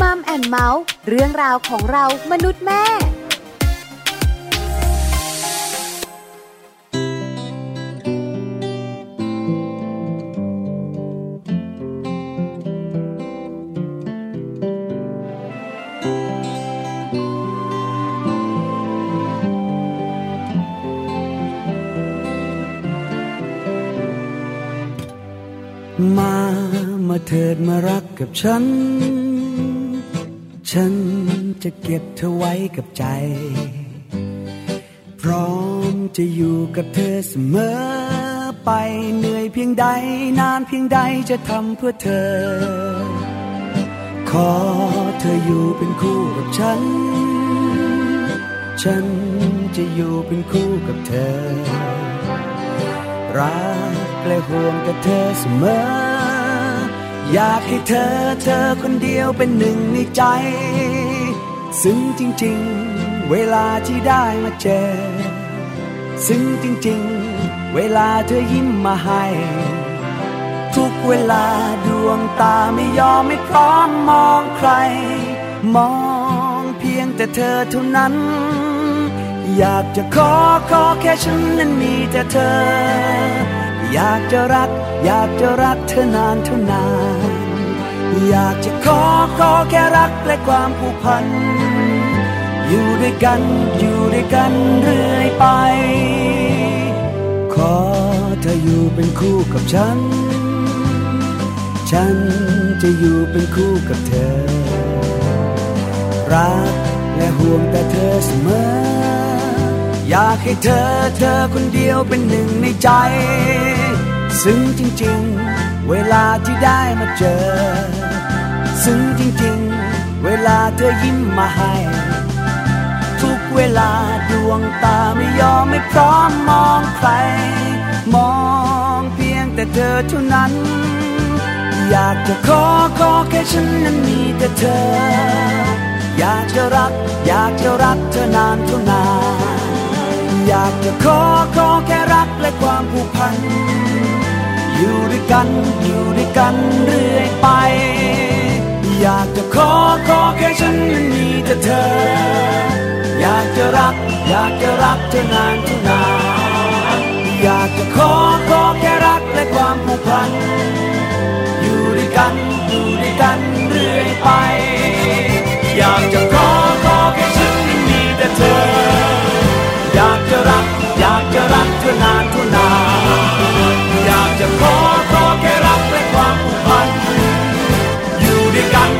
มัมแอนเมาส์เรื่องราวของเรามนุษย์แม่มา มาเถิดมารักกับฉัน ฉันจะเก็บเธอไว้กับใจ พร้อมจะอยู่กับเธอเสมอไปเหนื่อยเพียงใด นานเพียงใดจะทำเพื่อเธอ ขอเธออยู่เป็นคู่กับฉัน ฉันจะอยู่เป็นคู่กับเธอ รักและห่วงกับเธอเสมอ อยากให้เธอเธอคนเดียวเป็นหนึ่งในใจ ซึ่งจริง ๆ เวลาที่ได้มาเจอ ซึ่งจริง ๆ เวลาเธอยิ้มมาให้ ทุกเวลาดวงตาไม่ยอมไม่พร้อมมองใคร มองเพียงแต่เธอเท่านั้น อยากจะขอขอแค่ฉันนั้นมีแต่เธอ อยากจะรัก อยากจะรักเธอนานเท่านาน อยากจะขอขอแค่รักและความผูกพัน อยู่ด้วยกันอยู่ด้วยกันเรื่อยไป ขอเธออยู่เป็นคู่กับฉัน ฉันจะอยู่เป็นคู่กับเธอ รักและห่วงแต่เธอเสมออยากให้เธอเธอคนเดียวเป็นหนึ่งในใจ ซึ่งจริง ๆ เวลาที่ได้มาเจอ ซึ่งจริง ๆ เวลาเธอยิ้มมาให้ ทุกเวลาดวงตาไม่ยอมไม่พร้อมมองใคร มองเพียงแต่เธอเท่านั้น อยากจะขอขอแค่ฉันนั้นมีแต่เธอ อยากจะรัก อยากจะรักเธอนานเท่านานอยากจะขอขอแค่รักและความผูกพัน อยู่ด้วยกันอยู่ด้วยกันเรื่อยไป อยากจะขอขอแค่ฉันมีแต่เธอ อยากจะรัก อยากจะรักเธอนานเท่านานอยากจะขอขอแค่รักและความผูกพัน อยู่ด้วยกันอยู่ด้วยกันเรื่อยไป อยากจะขอขอแค่ฉันมีแต่เธอ อยากจะรัก อยากจะรักเธอนานเท่านาน จะขอขอแค่รักและความผูกพันอยู่ด้วยกัน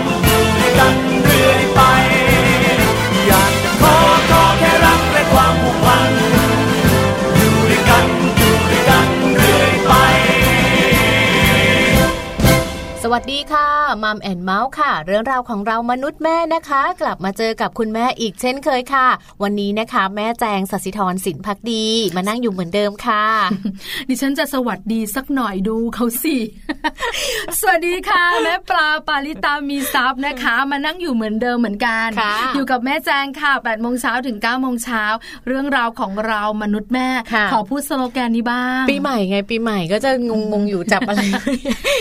สวัสดีค่ะ Mom and Mouth ค่ะ เรื่องราวของเรามนุษย์แม่นะคะ กลับมาเจอกับคุณแม่อีกเช่นเคยค่ะ วันนี้นะคะ แม่แจงสัสิธรสินพักดี มานั่งอยู่เหมือนเดิมค่ะ ดิฉันจะสสวัสดีสักหน่อยดูเขาสิ สวัสดีค่ะแม่ปลาปาลิตามีซับนะคะ มานั่งอยู่เหมือนเดิมเหมือนกันค่ะอยู่กับแม่แจงค่ะแปดโมงเช้าถึงเก้าโมงเช้าเรื่องราวของเรามนุษย์แม่ค่ะขอพูดสโลแกนนี้บ้าง ปีใหม่ไงปีใหม่ก็จะงงงๆอยู่จับอะไร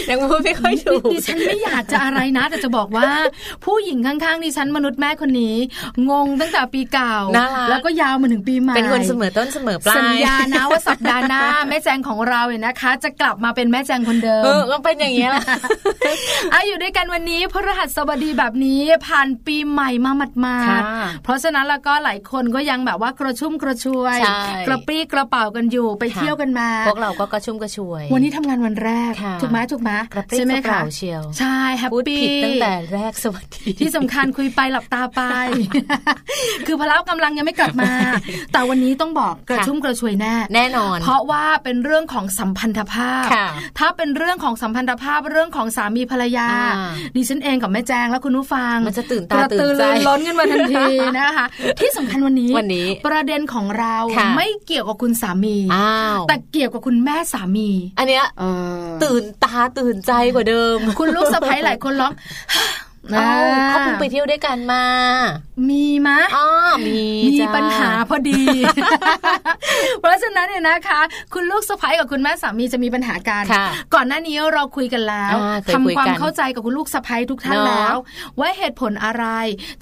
ยังพูดไม่ค่อยถูกดิฉันไม่อยากจะอะไรนะ แต่จะบอกว่า ผู้หญิงข้างๆดิฉันมนุษย์แม่คนนี้ งงตั้งแต่ปีเก่าน่ารักแล้วก็ยาวมาถึงปีใหม่เป็นคนเสมอต้นเสมอปลายสัญญานะว่าสัปดาห์หน้าแม่แจงของเราเนี่ยนะคะ จะกลับมาเป็นแม่แจงคนเดิมเออก็เป็นอย่างเงี้ยแหละอะอยู่ด้วยกันวันนี้พฤหัสบดีแบบนี้ผ่านปีใหม่มาหมาดค่ะๆเพราะฉะนั้นแล้วก็หลายคนก็ยังแบบว่ากระชุ่มกระชวยใช่กระปรี้กระเป๋ากันอยู่ไปค่ะเที่ยวกันมา พวกเราก็กระชุ่มกระชวย วันนี้ทำงานวันแรกค่ะถูกไหมถูกไหมกระปรี้ใช่ไหมกระเป๋าคะเชียว ใช่แฮปพูดปี้ผิดตั้งแต่แรกสวัสดีที่สำคัญคุยไปหลับตาไป คือพละกำลังยังไม่กลับมา แต่วันนี้ต้องบอกกระชุ่มกระชวยแน่แน่นอน เพราะว่าเป็นเรื่องของสัมพันธภาพค่ะถ้าเป็นเรื่องของสัมพันธภาพเรื่องของสามีภรรยาอ่าดิฉันเองกับแม่แจงและคุณผู้ฟังมันจะตื่นตากระตือตื่นใจรือร้นกันมาทันทีนะคะ ที่สำคัญวันนี้วันนี้ ประเด็นของเราค่ะไม่เกี่ยวกับคุณสามีอ้าวแต่เกี่ยวกับคุณแม่สามี อันเนี้ยเออตื่นตาตื่นใจกว่าเดิม คุณลูกสะใภ้หลายคนร้อง เอ้าเขาเพิ่งไปเที่ยวด้วยกันมา มีมะอ๋อมีมีจ้าปัญหาพอดี เพราะฉะนั้นเนี่ยนะคะ คุณลูกสะใภ้กับคุณแม่สามีจะมีปัญหากันค่ะก่อนหน้านี้เราคุยกันแล้วอ่าเคยทำคุยความกันเข้าใจกับคุณลูกสะใภ้ทุกท่านเนอะแล้ว ว่าเหตุผลอะไร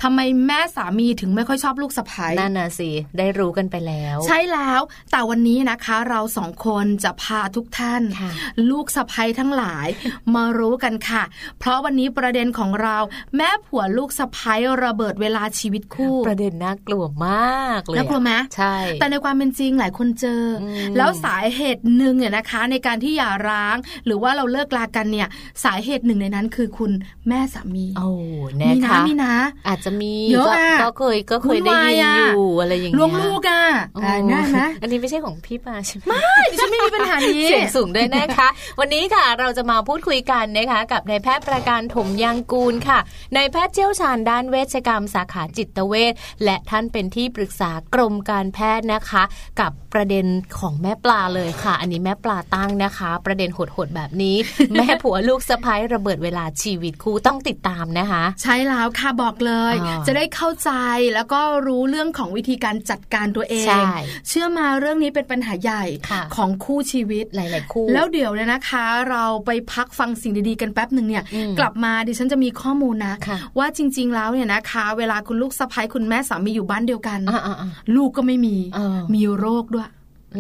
ทำไมแม่สามีถึงไม่ค่อยชอบลูกสะใภ้นั่นน่ะสิได้รู้กันไปแล้ว ใช่แล้วแต่วันนี้นะคะ เราสองคนจะพาทุกท่านค่ะลูกสะใภ้ทั้งหลายมารู้กันค่ะ เพราะวันนี้ประเด็นของเราแม่ผัวลูกสะใภ้ระเบิดเวลาชีวิตคู่ ประเด็นน่ากลัวมากเลยน่ากลัวไหมใช่ แต่ในความเป็นจริงหลายคนเจออมแล้วสาเหตุหนึ่งเนี่ยนะคะ ในการที่หย่าร้าง หรือว่าเราเลิกลากันเนี่ย สาเหตุหนึ่งในนั้นคือคุณแม่สามีโอ้แน่มีนะคะมีนะ อาจจะมีเยอะก็อะก็เคยก็เคยได้ยินวุ่นวายอะอยู่อะไรอย่างลเงี้วยงลูกอะโอ้อ่าได้ไหมอันนี้ไม่ใช่ของพี่ปาใช่ไหมดิฉันไม่มีปัญหานี้เสียงสูงด้วยนะคะ วันนี้ค่ะเราจะมาพูดคุยกันนะคะ กับนายแพทย์ประการถมยางกูลค่ะนายแพทย์เชี่ยวชาญด้านเวชกรรมสาขาจิตเวชและท่านเป็นที่ปรึกษากรมการแพทย์นะคะ กับประเด็นของแม่ปลาเลยค่ะ อันนี้แม่ปลาตั้งนะคะ ประเด็นโหดๆแบบนี้ แม่ผัวลูกสะพ้ายระเบิดเวลาชีวิตคู่ต้องติดตามนะคะ ใช่แล้วค่ะบอกเลยอ่าจะได้เข้าใจแล้วก็รู้เรื่องของวิธีการจัดการตัวเองใช่เชื่อมาเรื่องนี้เป็นปัญหาใหญ่ค่ะของคู่ชีวิตหลาย ๆ คู่ แล้วเดี๋ยวเนี่ยนะคะ เราไปพักฟังสิ่งดีๆกันแป๊บหนึ่งเนี่ยอืมกลับมาดิฉันจะมีข้อมูลนะค่ะว่าจริง ๆ แล้วเนี่ยนะคะ เวลาคุณลูกสะใภ้คุณแม่สามีอยู่บ้านเดียวกันอ่าอ่าลูกก็ไม่มีเออมีโรคด้วย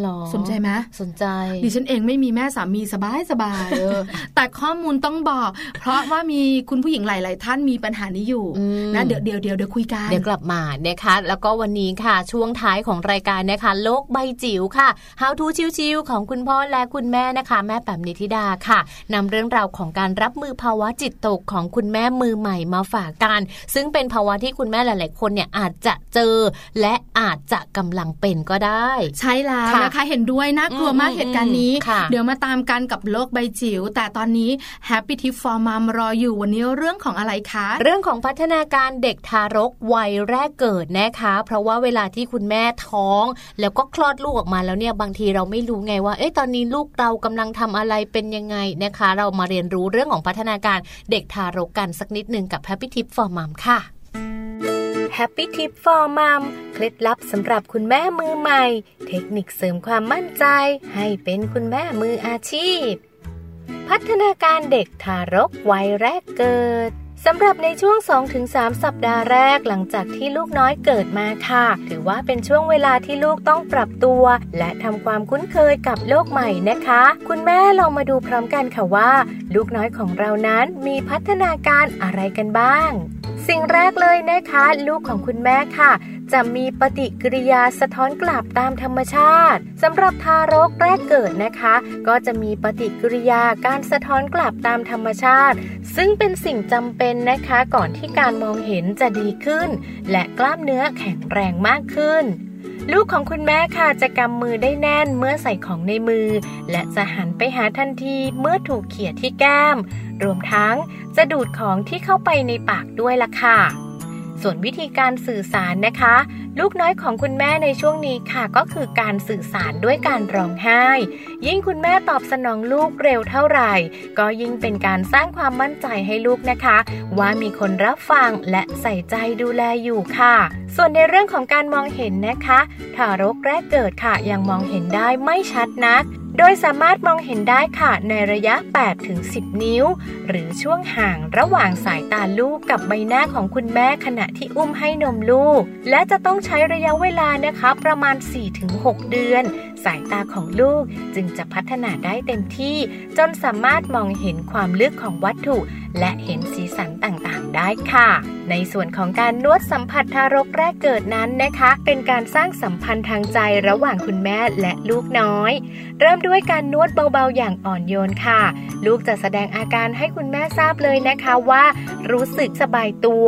หรอสนใจไหมสนใจ ดิฉันเองไม่มีแม่สามีสบายสบายๆเออแต่ข้อมูลต้องบอก เพราะว่ามีคุณผู้หญิงหลาย ๆ ท่านมีปัญหานี้อยู่อืมนะเดี๋ยวเดี๋ยวเดี๋ยวเดี๋ยวคุยกันเดี๋ยวกลับมานะคะ แล้วก็วันนี้ค่ะช่วงท้ายของรายการนะคะ โลกใบจิ๋วค่ะ How to ชิวๆของคุณพ่อและคุณแม่นะคะ แม่แปมนิธิดาค่ะนำเรื่องราวของการรับมือภาวะจิตตกของคุณแม่มือใหม่มาฝากกัน ซึ่งเป็นภาวะที่คุณแม่หลาย ๆ คนเนี่ยอาจจะเจอ และอาจจะกำลังเป็นก็ได้ ใช่แล้วค่ะนะคะ เห็นด้วยน่ากลัวมากอืมเหตุการณ์นี้ค่ะเดี๋ยวมาตามกันกับโลกใบจิ๋ว แต่ตอนนี้ Happy Tip for Mom รออยู่วันนี้เรื่องของอะไรคะ เรื่องของพัฒนาการเด็กทารกวัยแรกเกิดนะคะ เพราะว่าเวลาที่คุณแม่ท้อง แล้วก็คลอดลูกออกมาแล้วเนี่ยบางทีเราไม่รู้ไงว่า เอ๊ะตอนนี้ลูกเรากำลังทำอะไรเป็นยังไงนะคะ เรามาเรียนรู้เรื่องของพัฒนาการเด็กทารกกันสักนิดหนึ่งกับ Happy Tip for Mom ค่ะ Happy Tip for Mom เคล็ดลับสำหรับคุณแม่มือใหม่ เทคนิคเสริมความมั่นใจ ให้เป็นคุณแม่มืออาชีพ พัฒนาการเด็กทารกวัยแรกเกิด สำหรับในช่วง 2-3 สัปดาห์แรกหลังจากที่ลูกน้อยเกิดมาค่ะ ถือว่าเป็นช่วงเวลาที่ลูกต้องปรับตัว และทำความคุ้นเคยกับโลกใหม่นะคะ คุณแม่ลองมาดูพร้อมกันค่ะว่า ลูกน้อยของเรานั้นมีพัฒนาการอะไรกันบ้าง สิ่งแรกเลยนะคะ ลูกของคุณแม่ค่ะ จะมีปฏิกิริยาสะท้อนกลับตามธรรมชาติสำหรับทารกแรกเกิดนะคะ ก็จะมีปฏิกิริยาการสะท้อนกลับตามธรรมชาติ ซึ่งเป็นสิ่งจำเป็นนะคะก่อนที่การมองเห็นจะดีขึ้น และกล้ามเนื้อแข็งแรงมากขึ้นลูกของคุณแม่ค่ะจะกำมือได้แน่นเมื่อใส่ของในมือ และจะหันไปหาทันทีเมื่อถูกเขี่ยที่แก้ม รวมทั้งจะดูดของที่เข้าไปในปากด้วยล่ะค่ะ ส่วนวิธีการสื่อสารนะคะ ลูกน้อยของคุณแม่ในช่วงนี้ค่ะ ก็คือการสื่อสารด้วยการร้องไห้ ยิ่งคุณแม่ตอบสนองลูกเร็วเท่าไหร่ ก็ยิ่งเป็นการสร้างความมั่นใจให้ลูกนะคะ ว่ามีคนรับฟังและใส่ใจดูแลอยู่ค่ะ ส่วนในเรื่องของการมองเห็นนะคะทารกแรกเกิดค่ะยังมองเห็นได้ไม่ชัดนัก โดยสามารถมองเห็นได้ค่ะในระยะ 8-10 นิ้ว หรือช่วงห่างระหว่างสายตาลูกกับใบหน้าของคุณแม่ขณะที่อุ้มให้นมลูก และจะต้องใช้ระยะเวลานะคะประมาณ 4-6 เดือน สายตาของลูกจึงจะพัฒนาได้เต็มที่ จนสามารถมองเห็นความลึกของวัตถุ และเห็นสีสันต่างๆ ได้ค่ะ ในส่วนของการนวดสัมผัสทารกแรกเกิดนั้นนะคะ เป็นการสร้างสัมพันธ์ทางใจระหว่างคุณแม่และลูกน้อย เริ่มด้วยการนวดเบาๆ อย่างอ่อนโยนค่ะ ลูกจะแสดงอาการให้คุณแม่ทราบเลยนะคะว่ารู้สึกสบายตัว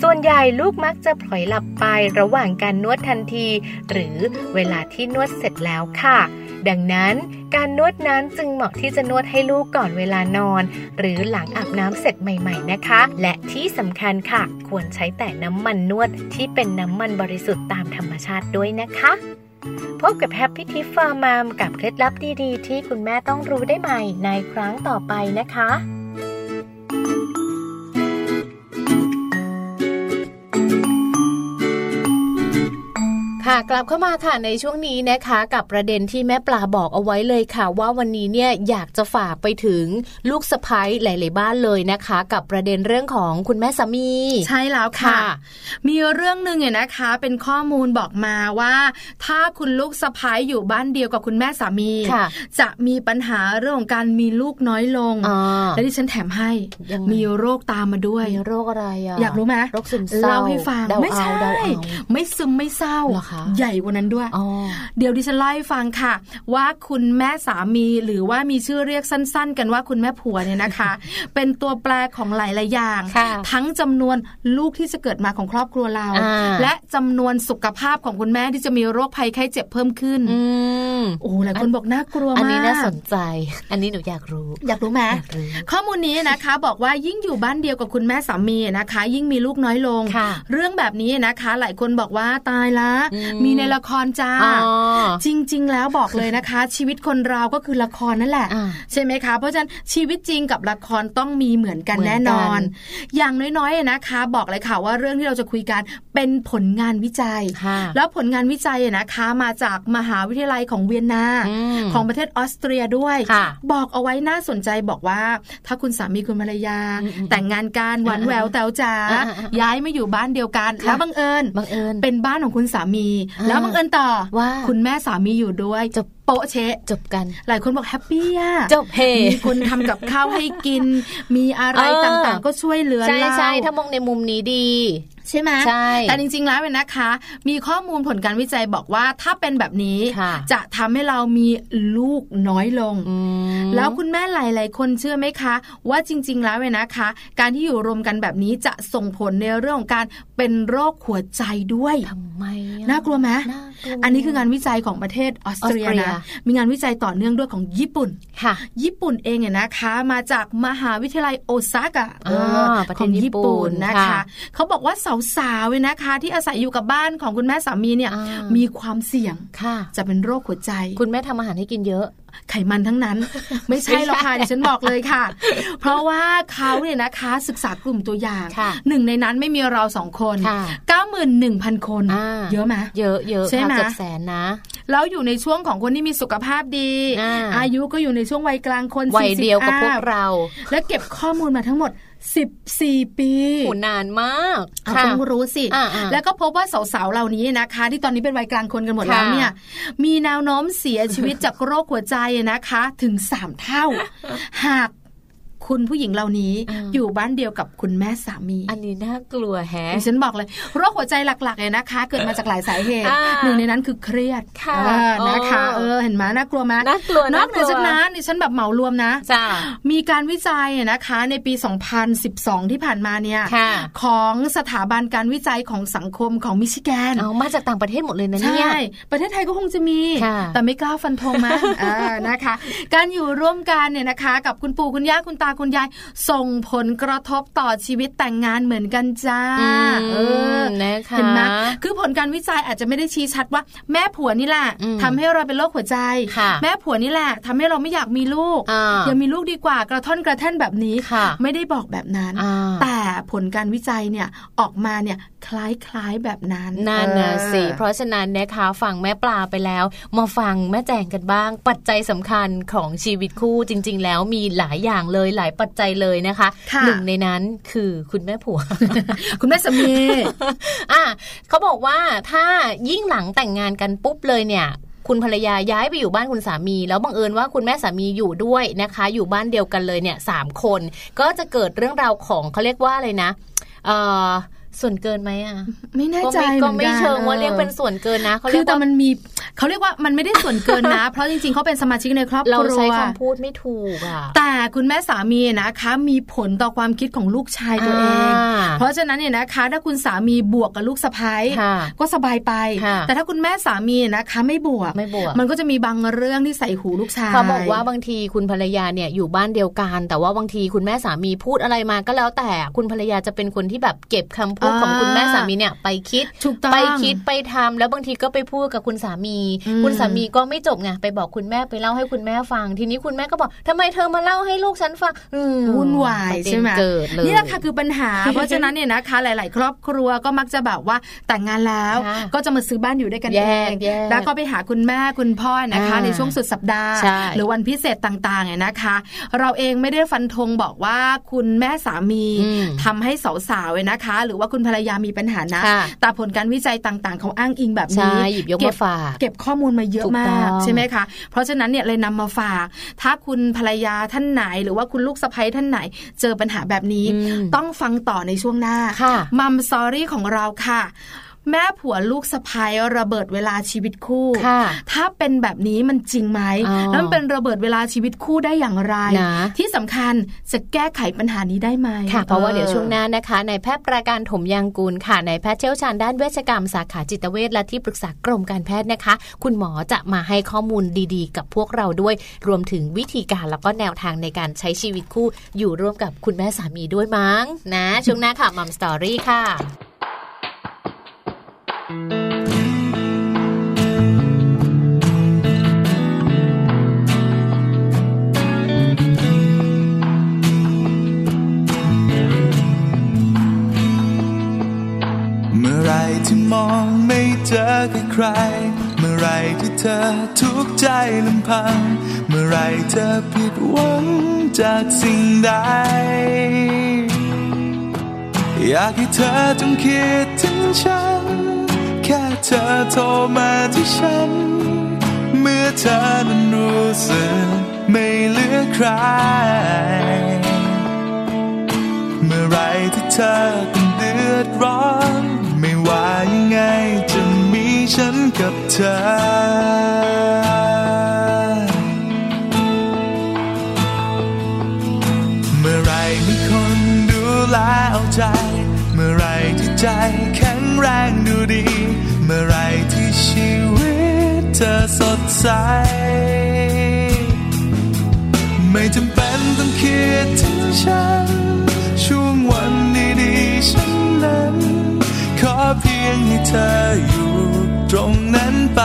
ส่วนใหญ่ลูกมักจะพลอยหลับไประหว่างการนวดทันที หรือเวลาที่นวดเสร็จแล้วค่ะ ดังนั้นการนวดนั้นจึงเหมาะที่จะนวดให้ลูกก่อนเวลานอน หรือหลังอาบน้ำเสร็จใหม่ๆนะคะ และที่สำคัญค่ะ ควรใช้แต่น้ำมันนวดที่เป็นน้ำมันบริสุทธิ์ตามธรรมชาติด้วยนะคะ พบกับแฮปปี้ทิฟฟ์ฟาร์มกับเคล็ดลับดี ๆ ที่คุณแม่ต้องรู้ได้ใหม่ในครั้งต่อไปนะคะ ค่ะกลับเข้ามาค่ะในช่วงนี้นะคะ กับประเด็นที่แม่ปลาบอกเอาไว้เลยค่ะ ว่าวันนี้เนี่ยอยากจะฝากไปถึงลูกสะพ้ยหลาย ๆ บ้านเลยนะคะ กับประเด็นเรื่องของคุณแม่สามี ใช่แล้วค่ะค่ะ มีเรื่องหนึ่งเนี่ยนะคะ เป็นข้อมูลบอกมาว่า ถ้าคุณลูกสะพ้ายอยู่บ้านเดียวกับคุณแม่สามีค่ะจะมีปัญหาเรื่องของการมีลูกน้อยลงอ่าและที่ฉันแถมให้ยังไงมีโรคตามมาด้วยมีโรคอะไรอะอยากรู้ไหมโรคซึมเศร้าเล่าให้ฟังเดาไม่เอาใช่เดาเอาไม่ซึมไม่เศร้าเหรอคะใหญ่กว่านั้นด้วยอ๋อเดี๋ยวดิฉันเล่าให้ฟังค่ะ ว่าคุณแม่สามีหรือว่ามีชื่อเรียกสั้น ๆ กันว่าคุณแม่ผัวเนี่ยนะคะ เป็นตัวแปรของหลายๆอย่างค่ะทั้งจำนวนลูกที่จะเกิดมาของครอบครัวเราอ่าและจำนวนสุขภาพของคุณแม่ที่จะมีโรคภัยไข้เจ็บเพิ่มขึ้นอืมโอ้หลายคนบอกน่ากลัวมากอันนี้น่าสนใจ อันนี้หนูอยากรู้ อยากรู้ไหมอยากรู้ข้อมูลนี้นะคะ บอกว่ายิ่งอยู่บ้านเดียวกับคุณแม่สามีนะคะ ยิ่งมีลูกน้อยลงค่ะเรื่องแบบนี้นะคะ หลายคนบอกว่าตายละอืมมีในละครจ้าอ๋อจริง ๆ แล้วบอกเลยนะคะ ชีวิตคนเราก็คือละครนั่นแหละอ่าใช่ไหมคะ เพราะฉะนั้นชีวิตจริงกับละครต้องมีเหมือนกันเหมือนแน่นอนกัอย่างน้อยๆนะคะ บอกเลยค่ะว่าเรื่องที่เราจะคุยกันเป็นผลงานวิจัยค่ะแล้วผลงานวิจัยนะคะมาจากมหาวิทยาลัยของเวียนนาอืมของประเทศออสเตรียด้วยค่ะบอกเอาไว้น่าสนใจบอกว่า ถ้าคุณสามีคุณภรรยาอืมอืมแต่งงานกันหวานแหววแต๋วจ๋าอ่าอ่าอ่าย้ายมาอยู่บ้านเดียวกันค่ะแล้วบังเอิญบังเอิญเป็นบ้านของคุณสามีอ่าแล้วบังเอิญต่อว่าคุณแม่สามีอยู่ด้วยจบโป๊ะเชะจบกัน หลายคนบอกแฮปปี้อะจบเฮมีคนทำกับข้าวให้กิน มีอะไรเออต่างๆ ก็ช่วยเหลือใช่เราใช่ถ้ามองในมุมนี้ดี ใช่ไหมใช่แต่จริง ๆ แล้วเนี่ยนะคะ มีข้อมูลผลการวิจัยบอกว่าถ้าเป็นแบบนี้ค่ะจะทำให้เรามีลูกน้อยลงอืมแล้วคุณแม่หลาย ๆ คนเชื่อไหมคะ ว่าจริง ๆ แล้วเนี่ยนะคะ การที่อยู่รวมกันแบบนี้จะส่งผลในเรื่องของการเป็นโรคหัวใจด้วยทำไมอะน่ากลัวไหมน่ากลัวอันนี้คืองานวิจัยของประเทศออสเตรียออสเตรียนะมีงานวิจัยต่อเนื่องด้วยของญี่ปุ่นค่ะ ญี่ปุ่นเองเนี่ยนะคะมาจากมหาวิทยาลัยโอซาก้าอ่าเออประเทขศองญี่ญี่ปุ่ปุ่นนนะคะค่ะเขาบอกว่าสาวๆเนี่ยนะคะ ที่อาศัยอยู่กับบ้านของคุณแม่สามีเนี่ยอ่ามีมีความเสี่ยงค่ะ จะเป็นโรคหัวใจ คุณแม่ทำอาหารให้กินเยอะไขมันทั้งนั้น ไม่ใช่หรอกค่ะดิฉันบอกเลยค่ะ เพราะว่าเขาเนี่ยนะคะศึกษากลุ่มตัวอย่างค่ะหนึ่งในนั้นไม่มีเราสองคนค่ะ91,000 คนอ่าเยอะไหมเยอะเยอะใช่ไหมค่ะเกือบแสนนะ แล้วอยู่ในช่วงของคนที่มีสุขภาพดีอ่าอายุก็อยู่ในช่วงวัยกลางคนวัย40เดียวกับพวกอัพเรา และเก็บข้อมูลมาทั้งหมด 14 ปีโหนานมากเอาค่ะต้องรู้สิอ่าๆแล้วก็พบว่าสาวๆ เหล่านี้นะคะ ที่ตอนนี้เป็นวัยกลางคนกันหมดค่ะแล้วเนี่ย มีแนวโน้มเสียชีวิตจากโรคหัวใจนะคะ ถึง 3 เท่า หาก คุณผู้หญิงเหล่านี้อ่าอยู่บ้านเดียวกับคุณแม่สามี อันนี้น่ากลัวแฮะดิฉันบอกเลยโรคหัวใจหลักๆเนี่ยนะคะ เกิดมาจากหลายสาเหตุอ่าหนึ่งในนั้นคือเครียดค่ะเออนะคะอ๋อเออเห็นไหมน่ากลัวไหมน่ากลัวนอกเหนือจากนั้นดิฉันแบบเหมารวมนะจ้ามีการวิจัยนะคะ ในปี 2012 ที่ผ่านมาเนี่ยค่ะของสถาบันการวิจัยของสังคมของมิชิแกนเอามาจากต่างประเทศหมดเลยนะใช่เนี่ยประเทศไทยก็คงจะมีค่ะแต่ไม่กล้าฟันธงมาอ่านะคะ การอยู่ร่วมกันเนี่ยนะคะ กับคุณปู่คุณย่าคุณตาคุณยายส่งผลกระทบต่อชีวิตแต่งงานเหมือนกันจ้าอืมเออนะคะเห็นไหมคือผลการวิจัยอาจจะไม่ได้ชี้ชัดว่า แม่ผัวนี่แหละอืมทำให้เราเป็นโรคหัวใจค่ะแม่ผัวนี่แหละทำให้เราไม่อยากมีลูกอ่าอย่ามีลูกดีกว่ากระท่อนกระแท่นแบบนี้ค่ะไม่ได้บอกแบบนั้นอ่าแต่ผลการวิจัยเนี่ยออกมาเนี่ยคล้ายๆแบบนั้นนั่นนะเออสิเพราะฉะนั้นนะคะฟังแม่ปลาไปแล้ว มาฟังแม่แจงกันบ้าง ปัจจัยสำคัญของชีวิตคู่จริง ๆ แล้วมีหลายอย่างเลยหลายปัจจัยเลยนะคะค่ะหนึ่งในนั้นคือคุณแม่ผัว คุณแม่สามีอะเขาบอกว่าถ้ายิ่งหลังแต่งงานกันปุ๊บเลยเนี่ยคุณภรรยาย้ายไปอยู่บ้านคุณสามี แล้วบังเอิญว่าคุณแม่สามีอยู่ด้วยนะคะ อยู่บ้านเดียวกันเลยเนี่ยสามคน ก็จะเกิดเรื่องราวของเขาเรียกว่าอะไรนะ เอ่อ ส่วนเกินไหมอะ ไม่แน่ก็ใจไม่เหก็มือนไม่กันเชิงว่าเรียกเป็นส่วนเกินนะเขาคืเรีอยกแต่ว่ามันมีเขาเรียกว่ามันไม่ได้ส่วนเกินนะ เพราะจริงๆเขาเป็นสมาชิกในครอบคเรารัวใช้คำพูดไม่ถูกอะแต่คุณแม่สามีนะคะ มีผลต่อความคิดของลูกชายตัวเองอ่าเพราะฉะนั้นเนี่ยนะคะ ถ้าคุณสามีบวกกับลูกสะพ้ายค่ะก็สบายไปค่ะแต่ถ้าคุณแม่สามีนะคะ ไม่บวกไม่บวก มันก็จะมีบางเรื่องที่ใส่หูลูกชายเขาบอกว่าบางทีคุณภรรยาเนี่ยอยู่บ้านเดียวกัน แต่ว่าบางทีคุณแม่สามีพูดอะไรมาก็แล้วแต่คุณภรรยาจะเป็นคนที่แบบเก็บคำพูดพูดของคุณแม่สามีเนี่ยไปคิดถูกต้องไปคิดไปทำแล้วบางทีก็ไปพูดกับคุณสามีอืมคุณสามีก็ไม่จบไงไปบอกคุณแม่ไปเล่าให้คุณแม่ฟัง ทีนี้คุณแม่ก็บอกทำไมเธอมาเล่าให้ลูกฉันฟังอืมวุ่นวายประเด็นใช่ไหมเกิดเลยนี่แหละค่ะคือปัญหา เพราะฉะนั้นเนี่ยนะคะ หลาย ๆ ครอบครัวก็มักจะแบบว่าแต่งงานแล้วค่ะก็จะมาซื้อบ้านอยู่ด้วยกันแยเอกงแยกแล้วก็ไปหาคุณแม่คุณพ่อนะคะอ่าในช่วงสุดสัปดาห์ใช่หรือวันพิเศษต่างๆเนี่ยนะคะ เราเองไม่ได้ฟันธงบอกว่าคุณแม่สามีอืมทำให้สาวๆเนี่ยนะคะ หรือว่าคุณภรรยามีปัญหานะค่ะแต่ผลการวิจัยต่างๆ เขาอ้างอิงแบบใช่นี้หยิบยกเก็มาบฝากเก็บข้อมูลมาเยอะถูกมาต้กองใช่ไหมคะ เพราะฉะนั้นเนี่ยเลยนำมาฝาก ถ้าคุณภรรยาท่านไหน หรือว่าคุณลูกสะใภ้ท่านไหน เจอปัญหาแบบนี้อืมต้องฟังต่อในช่วงหน้าค่ะมัมสอรี่ของเราค่ะ แม่ผัวลูกสะพ้ายระเบิดเวลาชีวิตคู่ค่ะถ้าเป็นแบบนี้มันจริงไหมอ๋อแล้วมันเป็นระเบิดเวลาชีวิตคู่ได้อย่างไรนะที่สำคัญจะแก้ไขปัญหานี้ได้ไหมค่ะเพราะว่าเดี๋ยวออช่วงหน้านะคะในแพทย์ประการถมยางกูลค่ะในแพทย์เชี่ยวชาญด้านเวชกรรมสาขาจิตเวชและที่ปรึกษากรมการแพทย์นะคะ คุณหมอจะมาให้ข้อมูลดีๆ กับพวกเราด้วย รวมถึงวิธีการแล้วก็แนวทางในการใช้ชีวิตคู่ อยู่ร่วมกับคุณแม่สามีด้วยมั้งนะช่วงหน้าค่ะมัมสตอรี่ค่ะเมื่อไรที่มองไม่เจอใคร เมื่อไรที่เธอทุกใจลำพัง เมื่อไรเธอผิดหวังจากสิ่งใด อยากให้เธอจงคิดถึงฉัน เธอโทรมาที่ฉัน เมื่อเธอนั้นรู้สึกไม่เหลือใคร เมื่อไรที่เธอต้องเดือดร้อน ไม่ว่ายังไงจะมีฉันกับเธอเมื่อไรมีคนดูแลเอาใจ เมื่อไรที่ใจแข็งแรงดูดี มื่อไรที่ชีวิตเธอสดใส ไม่จำเป็นต้องคิดถึงฉัน ช่วงวันดีๆฉันนั้น ขอเพียงให้เธออยู่ตรงนั้นไป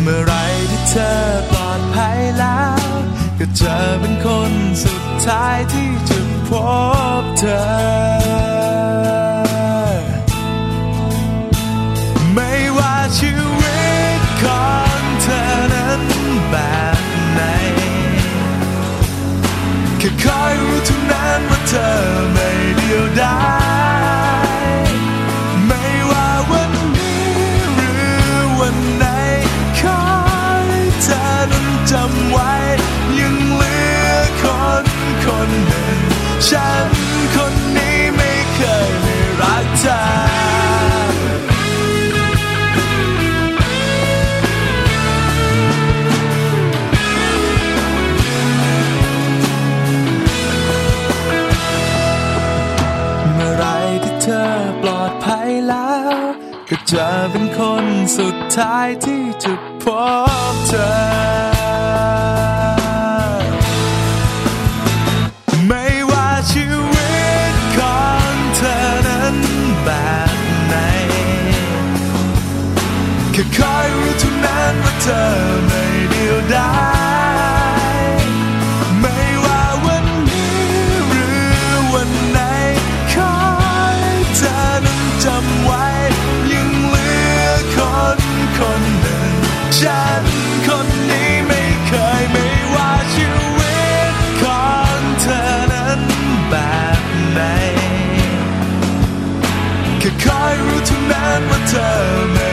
เมื่อไรที่เธอปลอดภัยแล้ว ก็จะเป็นคนสุดท้ายที่จะพบเธอ คอยรู้ทุกนั้นว่าเธอไม่เดียวดายไม่ว่าวันนี้หรือวันไหนคอยเธอนั้นจำไว้ ยังเหลือคนคนหนึ่งฉัน ท้ายที่จะพบเธอ ไม่ว่าชีวิตของเธอนั้นแบบไหนแค่คอยรู้เท่านั้นว่าเธอไม่เดียวดาย เท่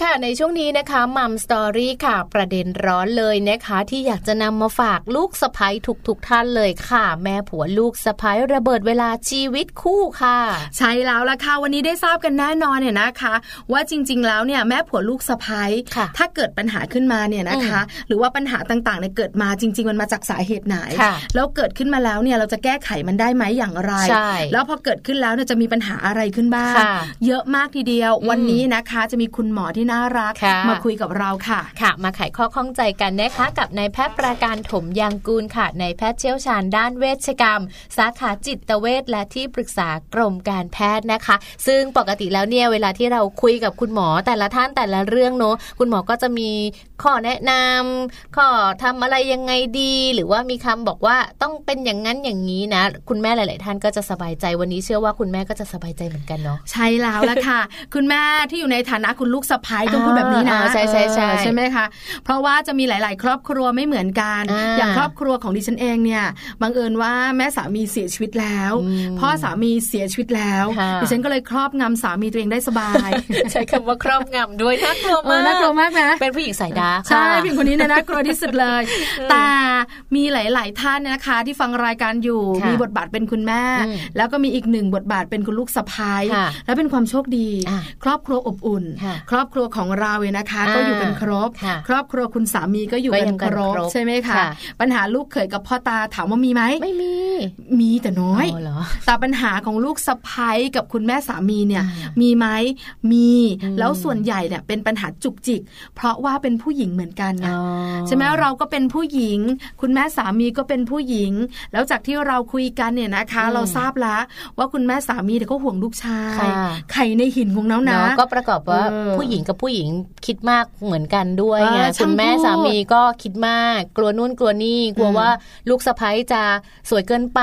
ลับเข้ามาค่ะในช่วงนี้นะคะมัมสตอรี่ค่ะ ประเด็นร้อนเลยนะคะ ที่อยากจะนำมาฝากลูกสะพ้ยทุกๆทท่านเลยค่ะ แม่ผัวลูกสะพ้ยระเบิดเวลาชีวิตคู่ค่ะ ใช่แล้วล่ะค่ะวันนี้ได้ทราบกันแน่นอนเนี่ยนะคะ ว่าจริง ๆ แล้วเนี่ยแม่ผัวลูกสะพ้ยค่ะถ้าเกิดปัญหาขึ้นมาเนี่ยนะคะ หรือว่าปัญหาต่างๆเนี่ยเกิดมาจริง ๆ มันมาจากสาเหตุไหนค่ะแล้วเกิดขึ้นมาแล้วเนี่ยเราจะแก้ไขมันได้ไหมอย่างไรใช่แล้วพอเกิดขึ้นแล้วเนี่ยจะมีปัญหาอะไรขึ้นบ้างค่ะเยอะมากทีเดียวอืมวันนี้นะคะ จะมีคุณหมอที่น่ารักค่ะมาคุยกับเราค่ะค่ะ มาไขข้อข้องใจกันนะคะ กับนายแพทย์ประการถมยางกูลค่ะนายแพทย์เชี่ยวชาญด้านเวชกรรม สาขาจิตเวชและที่ปรึกษากรมการแพทย์นะคะ ซึ่งปกติแล้วเนี่ยเวลาที่เราคุยกับคุณหมอแต่ละท่านแต่ละเรื่องเนอะคุณหมอก็จะมีข้อแนะนำข้อทำอะไรยังไงดี หรือว่ามีคำบอกว่าต้องเป็นอย่างนั้นอย่างนี้นะ คุณแม่หลาย ๆ ท่านก็จะสบายใจวันนี้เชื่อว่าคุณแม่ก็จะสบายใจเหมือนกันเนาะใช่แล้วละค่ะ คุณแม่ที่อยู่ในฐานะคุณลูกสะพ้ายต้องพูดแบบนี้นะอ่าใช่ใช่ใช่เออใช่ไหมคะ เพราะว่าจะมีหลาย ๆ ครอบครัวไม่เหมือนกันอ่าอย่างครอบครัวของดิฉันเองเนี่ยบังเอิญว่าแม่สามีเสียชีวิตแล้วอืมพ่อสามีเสียชีวิตแล้วค่ะดิฉันก็เลยครอบงำสามีตัวเองได้สบาย ใช้คำว่าครอบงำด้วยน่ากลัวเอมาอกน่ากลัวมากนะเป็นผู้หญิงสายดาร์กใช่ค่ะผู้หญิงคนนี้เนี่ยน่ากลัวที่สุดเลย แต่มีหลาย ๆ ท่านนะคะ ที่ฟังรายการอยู่ค่ะมีบทบาทเป็นคุณแม่อืมแล้วก็มีอีกหนึ่งบทบาทเป็นคุณลูกสะพ้ายค่ะแล้วเป็นความโชคดีอะครอบครัวอบอุ่นค่ะครอบครัวของเราเนี่ยนะคะอ่าก็อยู่กันครบค่ะครอบครัวคุณสามีก็อยู่ก็กัยันงคกันรบครบใช่ไหมคะค่ะปัญหาลูกเขยกับพ่อตาถามว่ามีไหมไม่มี มีแต่น้อยเหรอแต่ปัญหาของลูกสะพ้ยกับคุณแม่สามีเนี่ยอ่ามีไหมมีอืมแล้วส่วนใหญ่เนี่ยเป็นปัญหาจุกจิก เพราะว่าเป็นผู้หญิงเหมือนกันไงอ๋อใช่ไหมเราก็เป็นผู้หญิง คุณแม่สามีก็เป็นผู้หญิง แล้วจากที่เราคุยกันเนี่ยนะคะอืมเราทราบแล้วว่าคุณแม่สามีเนี่ยก็ห่วงลูกชายค่ะไข่ในหินของน้านะเนาะก็ประกอบว่าเออผู้หญิงกับผู้หญิงคิดมากเหมือนกันด้วยไงเออช่างคุณแม่พูดสามีก็คิดมาก กลัวนู่นกลัวนี่กลัวอืมว่าลูกสะใภ้จะสวยเกินไป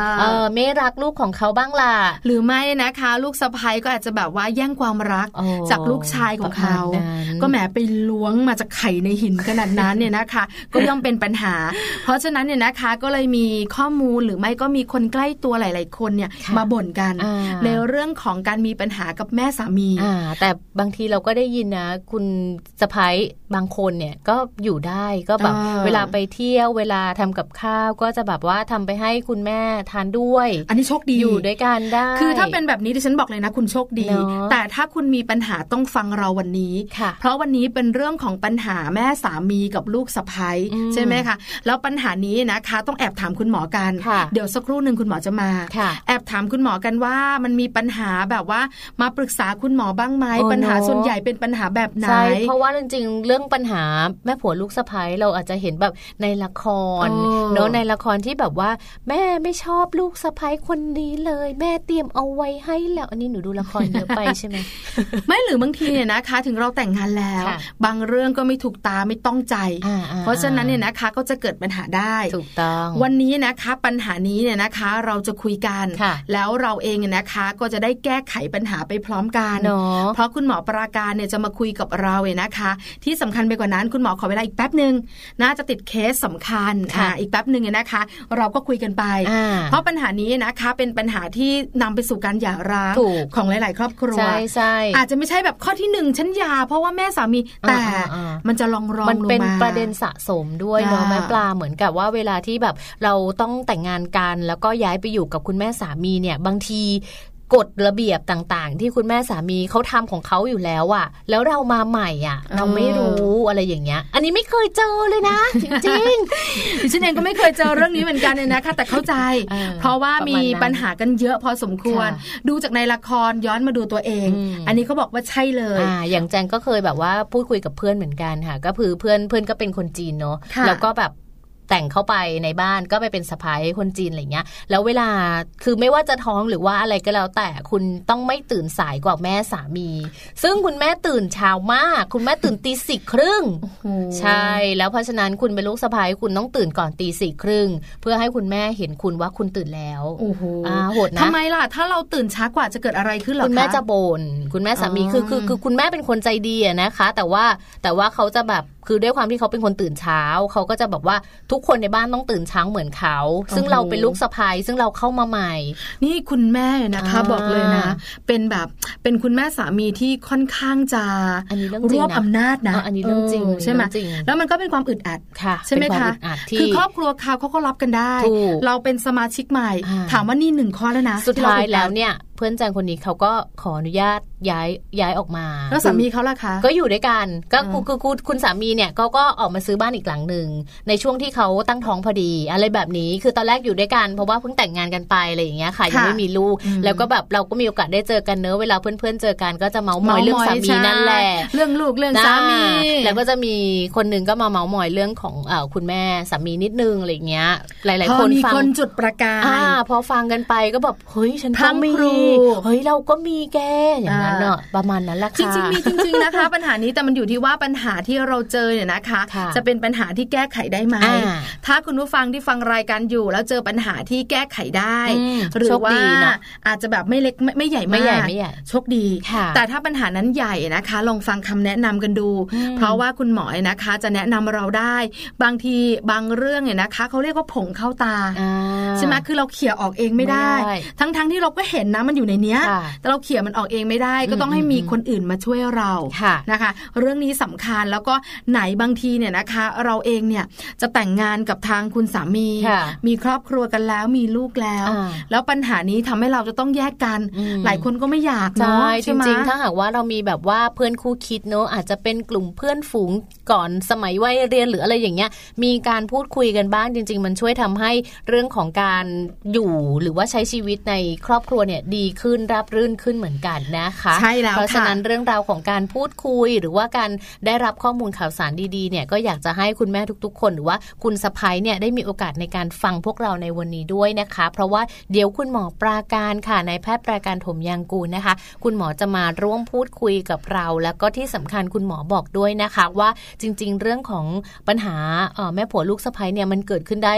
อ่าเออไม่รักลูกของเขาบ้างล่ะหรือไม่นะคะ ลูกสะพ้ยก็อาจจะแบบว่าแย่งความรักโอ้จากลูกชายของเขาประมาณนั้นก็แหมไปล้วงมาจากไข่ในหินขนาดนั้นเนี่ยนะคะ ก็ย่อมเป็นปัญหา เพราะฉะนั้นเนี่ยนะคะก็เลยมีข้อมูลหรือไม่ก็มีคนใกล้ตัวหลาย ๆ คนเนี่ยค่ะมาบ่นกันอ่าในเรื่องของการมีปัญหากับแม่สามีอ่าแต่บางทีเราก็ได้ยินนะ คุณสะพ้ายบางคนเนี่ยก็อยู่ได้ก็แบบอ่าเวลาไปเที่ยวเวลาทำกับข้าวก็จะแบบว่าทำไปให้คุณแม่ทานด้วย อันนี้โชคดีอยู่ด้วยกันได้ คือถ้าเป็นแบบนี้ดิฉันบอกเลยนะ คุณโชคดีเนอะแต่ถ้าคุณมีปัญหาต้องฟังเราวันนี้ค่ะเพราะวันนี้เป็นเรื่องของปัญหาแม่สามีกับลูกสะพ้ยอืมใช่ไหมคะแล้วปัญหานี้นะคะต้องแอบถามคุณหมอกันค่ะเดี๋ยวสักครู่หนึ่งคุณหมอจะมาค่ะแอบถามคุณหมอกันว่ามันมีปัญหาแบบว่ามาปรึกษาคุณหมอบ้างไหมโอ้ปัญหาเนอะส่วนใหญ่เป็นปัญหาแบบไหนใช่เพราะว่าจริงๆ เรื่องปัญหาแม่ผัวลูกสะพ้ยเราอาจจะเห็นแบบในละครเออเนอะในละครที่แบบว่า แม่ไม่ชอบลูกสะพ้ยคนนี้เลย แม่เตรียมเอาไว้ให้แล้ว อันนี้หนูดูละครเยอะไปใช่ไหมไม่หรือบางทีเนี่ยนะคะ ถึงเราแต่งงานแล้วค่ะบางเรื่องก็ไม่ถูกตาไม่ต้องใจอ่าๆเพราะฉะนั้นเนี่ยนะคะก็จะเกิดปัญหาได้ถูกต้องวันนี้นะคะปัญหานี้เนี่ยนะคะเราจะคุยกันค่ะแล้วเราเองเนี่ยนะคะก็จะได้แก้ไขปัญหาไปพร้อมกันเนาะเพราะคุณหมอปราการเนี่ยจะมาคุยกับเราเนี่ยนะคะ ที่สำคัญไปกว่านั้นคุณหมอขอเวลาอีกแป๊บหนึ่งน่าจะติดเคสสำคัญค่ะอ่าอีกแป๊บหนึ่งเนี่ยนะคะ เราก็คุยกันไปอ่าเพราะปัญหานี้นะคะเป็นปัญหาที่นำไปสู่การหย่าร้างถูกของหลาย ๆ ครอบครัวใช่ใช่อาจจะไม่ใช่แบบข้อที่หนึ่งฉันหย่าเพราะว่าแม่สามีแต่อ่าอ่ามันจะลองรองมันลงเป็นมาประเด็นสะสมด้วยเนาะอ่าแม่ปลาเหมือนกับว่าเวลาที่แบบเราต้องแต่งงานกัน แล้วก็ย้ายไปอยู่กับคุณแม่สามีเนี่ยบางที กฎระเบียบต่างๆ ที่คุณแม่สามีเขาทำของเขาอยู่แล้วอะแล้วเรามาใหม่อะเราไม่รู้อะไรอย่างเงี้ย อันนี้ไม่เคยเจอเลยนะ จริงดิฉันเองก็ไม่เคยเจอเรื่องนี้เหมือนกันเลยนะคะ แต่เข้าใจเออเพราะว่าประมาณมีนั้นปัญหากันเยอะพอสมควรค่ะดูจากในละครย้อนมาดูตัวเองอืมอันนี้เขาบอกว่าใช่เลยอ่าอย่างแจงก็เคยแบบว่าพูดคุยกับเพื่อนเหมือนกันค่ะ ก็คือเพื่อนเพื่อนก็เป็นคนจีนเนาะค่ะแล้วก็แบบ แต่งเข้าไปในบ้านก็ไปเป็นสะพ้ายคนจีนอะไรเงี้ย แล้วเวลาคือไม่ว่าจะท้องหรือว่าอะไรก็แล้ว แต่คุณต้องไม่ตื่นสายกว่าแม่สามี ซึ่งคุณแม่ตื่นเช้ามาก คุณแม่ตื่นตีสี่ครึ่งใช่ แล้วเพราะฉะนั้นคุณเป็นลูกสะพ้ายคุณต้องตื่นก่อนตีสี่ครึ่งเพื่อให้คุณแม่เห็นคุณว่าคุณตื่นแล้วโอ้โหอ่าโหดนะทำไมล่ะ ถ้าเราตื่นช้ากว่าจะเกิดอะไรขึ้นเหรอคุณแม่คะจะบน่นคุณแม่สามีอ๋อคือคือคือคุณแม่เป็นคนใจดีอะนะคะ แต่ว่าแต่ว่าเขาจะแบบคือด้วยความที่เขาเป็นคนตื่นเช้า เขาก็จะแบบว่าทุกคนในบ้านต้องตื่นเช้าเหมือนเขา ซึ่งโอ้โหเราเป็นลูกสะใภ้ซึ่งเราเข้ามาใหม่ นี่คุณแม่นะคะอ่าบอกเลยนะ เป็นแบบเป็นคุณแม่สามีที่ค่อนข้างจะอันนี้เรื่องรจริงวบนะอำนาจนะเอออันนี้เรื่องจริงใช่ไหมเรื่องจริงแล้วมันก็เป็นความอึดอัดค่ะใช่ไหมเป็นวาคะอึดอัดที่คือครอบครัวเขาเขาก็รับกันได้ถูกเราเป็นสมาชิกใหม่อ่าถามว่านี่หนึ่งข้อแล้วนะสุดที่เรท้ายอึดอัแล้วเนี่ยเพื่อนแจงคนนี้เขาก็ขออนุญาตย้ายย้ายออกมาแล้วสามีเขาล่ะคะก็อยู่ด้วยกันก็อืมคือคือคุณสามีเนี่ยเขาก็ออกมาซื้อบ้านอีกหลังหนึ่งในช่วงที่เขาตั้งท้องพอดี อะไรแบบนี้คือตอนแรกอยู่ด้วยกันเพราะว่าเพิ่งแต่งงานกันไปอะไรอย่างเงี้ยค่ะยังไม่มีลูกอืมแล้วก็แบบเราก็มีโอกาสได้เจอกันเนอะเวลาเพื่อนๆเจอกันก็จะเมาส์มอยเรื่องสามีใช่นั่นแหละเรื่องลูกเรื่องสามีอ่แล้วก็จะมีคนหนึ่งก็มาเมาส์มอยเรื่องของเออคุณแม่สามีนิดนึงอะไรอย่างเงี้ย หลายพๆอคนมีฟังคนจุดประกายอ่าพอฟังกันไปก็แบบเฮ้ยฉันพรั่ก็งมีพรูเฮ้ยเราก็มีแกอย่างนั้นเนอะประมาณนั้นแหละจค่ะริงๆมีจริง ๆนะคะ ปัญหานี้แต่มันอยู่ที่ว่าปัญหาที่เราเจอเนี่ยนะคะค่ะจะเป็นปัญหาที่แก้ไขได้ไหมอ่าถ้าคุณผู้ฟังที่ฟังรายการอยู่ แล้วเจอปัญหาที่แก้ไขได้อืมหรือโชคว่าดีเนอะอาจจะแบบไม่เล็กไม่ไม่ใหญ่มากไม่ใหญ่ไม่ใหญ่โชคดีค่ะแต่ถ้าปัญหานั้นใหญ่นะคะ ลองฟังคำแนะนำกันดูอืมเพราะว่าคุณหมอนะคะ จะแนะนำเราได้ บางทีบางเรื่องเนี่ยนะคะเขาเรียกว่าผงเข้าตาอ่าใช่ไหมคือเราเขี่ยออกเองไม่ได้ไม่ได้ทั้งๆที่เราก็เห็นนะมันอยู่ในเนี้ยค่ะแต่เราเขี่ยมันออกเองไม่ได้ ก็ต้องอืมให้มีอืมคนอื่นมาช่วยเราค่ะนะคะ เรื่องนี้สำคัญแล้วก็ไหนบางทีเนี่ยนะคะ เราเองเนี่ยจะแต่งงานกับทางคุณสามีค่ะมีครอบครัวกันแล้วมีลูกแล้วอ่าแล้วปัญหานี้ทำให้เราจะต้องแยกกันอืมหลายคนก็ไม่อยากใช่เนาะจใช่ไหมริงๆถ้าหากว่าเรามีแบบว่าเพื่อนคู่คิดเนอะอาจจะเป็นกลุ่มเพื่อนฝูงก่อนสมัยวัยเรียนหรืออะไรอย่างเงี้ย มีการพูดคุยกันบ้างจริง ๆ มันช่วยทำให้เรื่องของการอยู่หรือว่าใช้ชีวิตในครอบครัวเนี่ยดีขึ้นราบรื่นขึ้นเหมือนกันนะคะ ใช่แล้วเพราะฉะค่ะนั้นเรื่องราวของการพูดคุย หรือว่าการได้รับข้อมูลข่าวสารดีๆเนี่ยก็อยากจะให้คุณแม่ทุก ๆ คน หรือว่าคุณสะพ้ยเนี่ยได้มีโอกาสในการฟังพวกเราในวันนี้ด้วยนะคะ เพราะว่าเดี๋ยวคุณหมอปราการค่ะนายแพทย์ปราการถมยางกูลนะคะ คุณหมอจะมาร่วมพูดคุยกับเรา แล้วก็ที่สำคัญคุณหมอบอกด้วยนะคะว่าจริง ๆ เรื่องของปัญหาเอ่อแม่ผัวลูกสะพ้ยเนี่ยมันเกิดขึ้นได้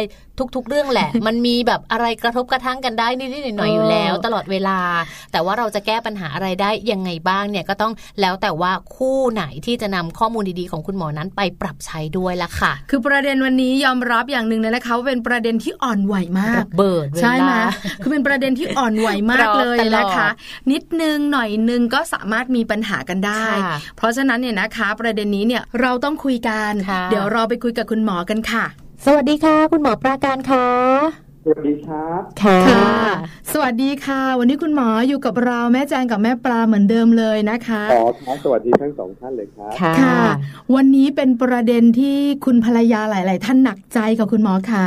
ทุก ๆ เรื่องแหละ มันมีแบบอะไรกระทบกระทั่งกันได้นิดๆหน่อยๆอยู่แล้ว ตลอดเวลาแต่ว่าเราจะแก้ปัญหาอะไรได้ยังไงบ้างเนี่ยก็ต้องแล้วแต่ว่าคู่ไหนที่จะนำข้อมูลดีๆของคุณหมอนั้นไปปรับใช้ด้วยละค่ะ คือประเด็นวันนี้ยอมรับอย่างหนึ่งเลยนะคะว่าเป็นประเด็นที่อ่อนไหวมากระเบิดเวลาใช่ไหมคือเป็นประเด็นที่อ่อนไหวมากรอเลยตลอดนะคะ นิดนึงหน่อยนึงก็สามารถมีปัญหากันได้ค่ะเพราะฉะนั้นเนี่ยนะคะ ประเด็นนี้เนี่ยเราต้องคุยกันค่ะเดี๋ยวเราไปคุยกับคุณหมอกันค่ะ สวัสดีค่ะ คุณหมอปราการค่ะ สวัสดีครับค่ะ สวัสดีค่ะ วันนี้คุณหมออยู่กับเราแม่แจงกับแม่ปลาเหมือนเดิมเลยนะคะขอครับสวัสดีทั้งสองท่านเลยครับค่ะค่ะ วันนี้เป็นประเด็นที่คุณภรรยาหลาย ๆ ท่านหนักใจกับคุณหมอคะ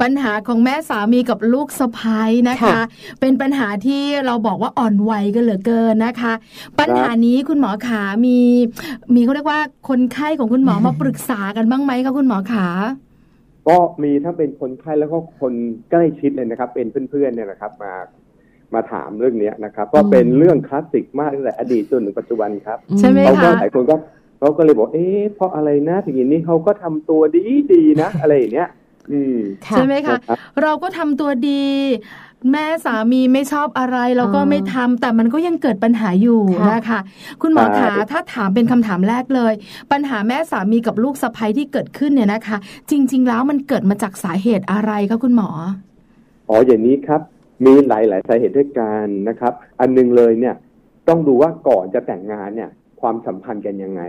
ปัญหาของแม่สามีกับลูกสะพ้ายนะคะค่ะเป็นปัญหาที่เราบอกว่าอ่อนวัยกันเหลือเกินนะคะ ปัญหานี้คุณหมอขามี มีเขาเรียกว่าคนไข้ของคุณหมอมาปรึกษากันบ้างไหมคะคุณหมอขา ก็มีทั้งเป็นคนไข้แล้วก็คนใกล้ชิดเลยนะครับ เป็นเพื่อนๆเนี่ยนะครับมามาถามเรื่องเนี้ยนะครับ ก็เป็นเรื่องคลาสสิกมากตั้งแต่อดีตจนถึงปัจจุบันครับใช่ไหมเขาก็คะหลายคนก็เขาก็เลยบอกเอ๊ะเพราะอะไรนะถึงอย่างนี้เขาก็ทำตัวดีดีๆนะ อะไรอย่างเงี้ยอืมค่ะใช่ไหมคะนะครับเราก็ทำตัวดี แม่สามีไม่ชอบอะไรเราก็อ่าไม่ทำแต่มันก็ยังเกิดปัญหาอยู่ค่ะนะคะคุณหมอขาถ้าถามเป็นคำถามแรกเลย ปัญหาแม่สามีกับลูกสะใภ้ที่เกิดขึ้นเนี่ยนะคะ จริง ๆ แล้วมันเกิดมาจากสาเหตุอะไรคะคุณหมออ๋ออย่างนี้ครับ มีหลายๆสาเหตุด้วยกันนะครับ อันหนึงเลยเนี่ยต้องดูว่าก่อนจะแต่งงานเนี่ย ความสัมพันธ์กันยังไง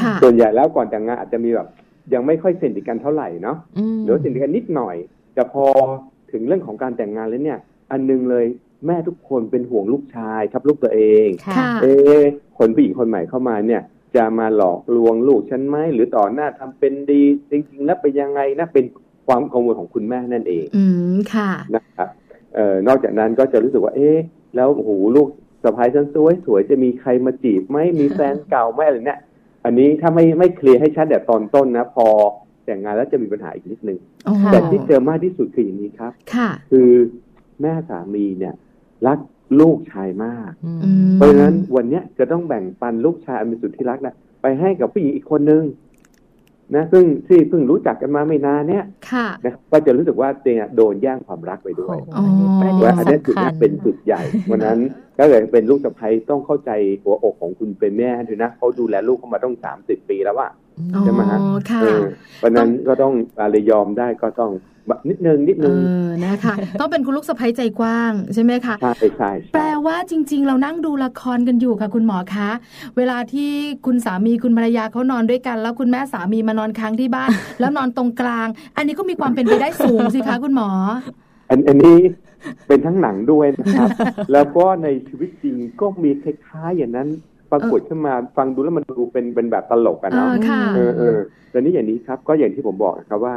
ค่ะส่วนใหญ่แล้วก่อนแต่งงานอาจจะมีแบบยังไม่ค่อยสนิทกันเท่าไหร่เนาะมหรือว่าสนิทกันนิดหน่อยแต่พอถึงเรื่องของการแต่งงานแล้วเนี่ย อันหนึงเลยแม่ทุกคนเป็นห่วงลูกชายครับลูกตัวเองค่ะค่ะเอ๊ะคนผู้หญิงคนใหม่เข้ามาเนี่ย จะมาหลอกลวงลูกฉันไหมหรือต่อหน้าทำเป็นดีจริงๆแล้วเป็นยังไงนะเป็นความกังวลของคุณแม่นั่นเอง อืมค่ะนะครับเอ่อนอกจากนั้นก็จะรู้สึกว่า เอ๊ะแล้วโอ้โหลูกสะพ้ายฉันสวยสวยจะมีใครมาจีบไหมมีแฟนเก่าไหมอะไรเนี่ยอันนี้ถ้าไม่ไม่เคลียร์ให้ชัดแต่ตอนต้นนะ พอแต่งงานแล้วจะมีปัญหาอีกนิดนึงโอ้โหแต่ที่เจอมากที่สุดคืออย่างนี้ครับค่ะคือ แม่สามีเนี่ยรักลูกชายมากอืมอืมเพราะฉะนั้นวันเนี้ยจะต้องแบ่งปันลูกชายอันเป็นสุดที่รักนะไปให้กับผู้หญิงอีกคนนึงนะซึ่งที่เพิ่งรู้จักกันมาไม่นานเนี่ยค่ะนะก็จะรู้สึกว่าตัวเองอะโดนแย่งความรักไปด้วยโอ้โหอันนี้ประเด็ว่านอันนี้จุดสำคันี้ญเป็นจุดใหญ่วันนั้นก็เลยเป็นลูกสะใภ้ต้องเข้าใจหัวอกของคุณเป็นแม่ด้วยนะเขาดูแลลูกเขามาต้องสามสิบปีแล้วว่าอ๋อ ใช่ไหมฮะค่ะเออเพราะฉะนั้นก็ต้องอะไรยอมได้ก็ต้องนิดนึงนิดเอนึงอนะคะ ต้องเป็นคุณลูกสะใภ้ใจกว้างใช่ไหมคะใช่ใช่แปลใช่ว่าจริง ๆ เรานั่งดูละครกันอยู่ค่ะ คุณหมอคะ เวลาที่คุณสามีคุณภรรยาเขานอนด้วยกัน แล้วคุณแม่สามีมานอนค้างที่บ้าน แล้วนอนตรงกลาง อันนี้ก็มีความเป็นไปได้สูงสิคะคุณหมอ อันอันนี้เป็นทั้งหนังด้วยนะครับ แล้วก็ในชีวิตจริงก็มีคล้ายๆอย่างนั้น ปรากฏขึ้นมาฟังดูแล้วมันดูเป็นเป็นแบบตลกอะเนาะเออค่ะเออเออแต่นี่อย่างนี้ครับ ก็อย่างที่ผมบอกนะครับว่า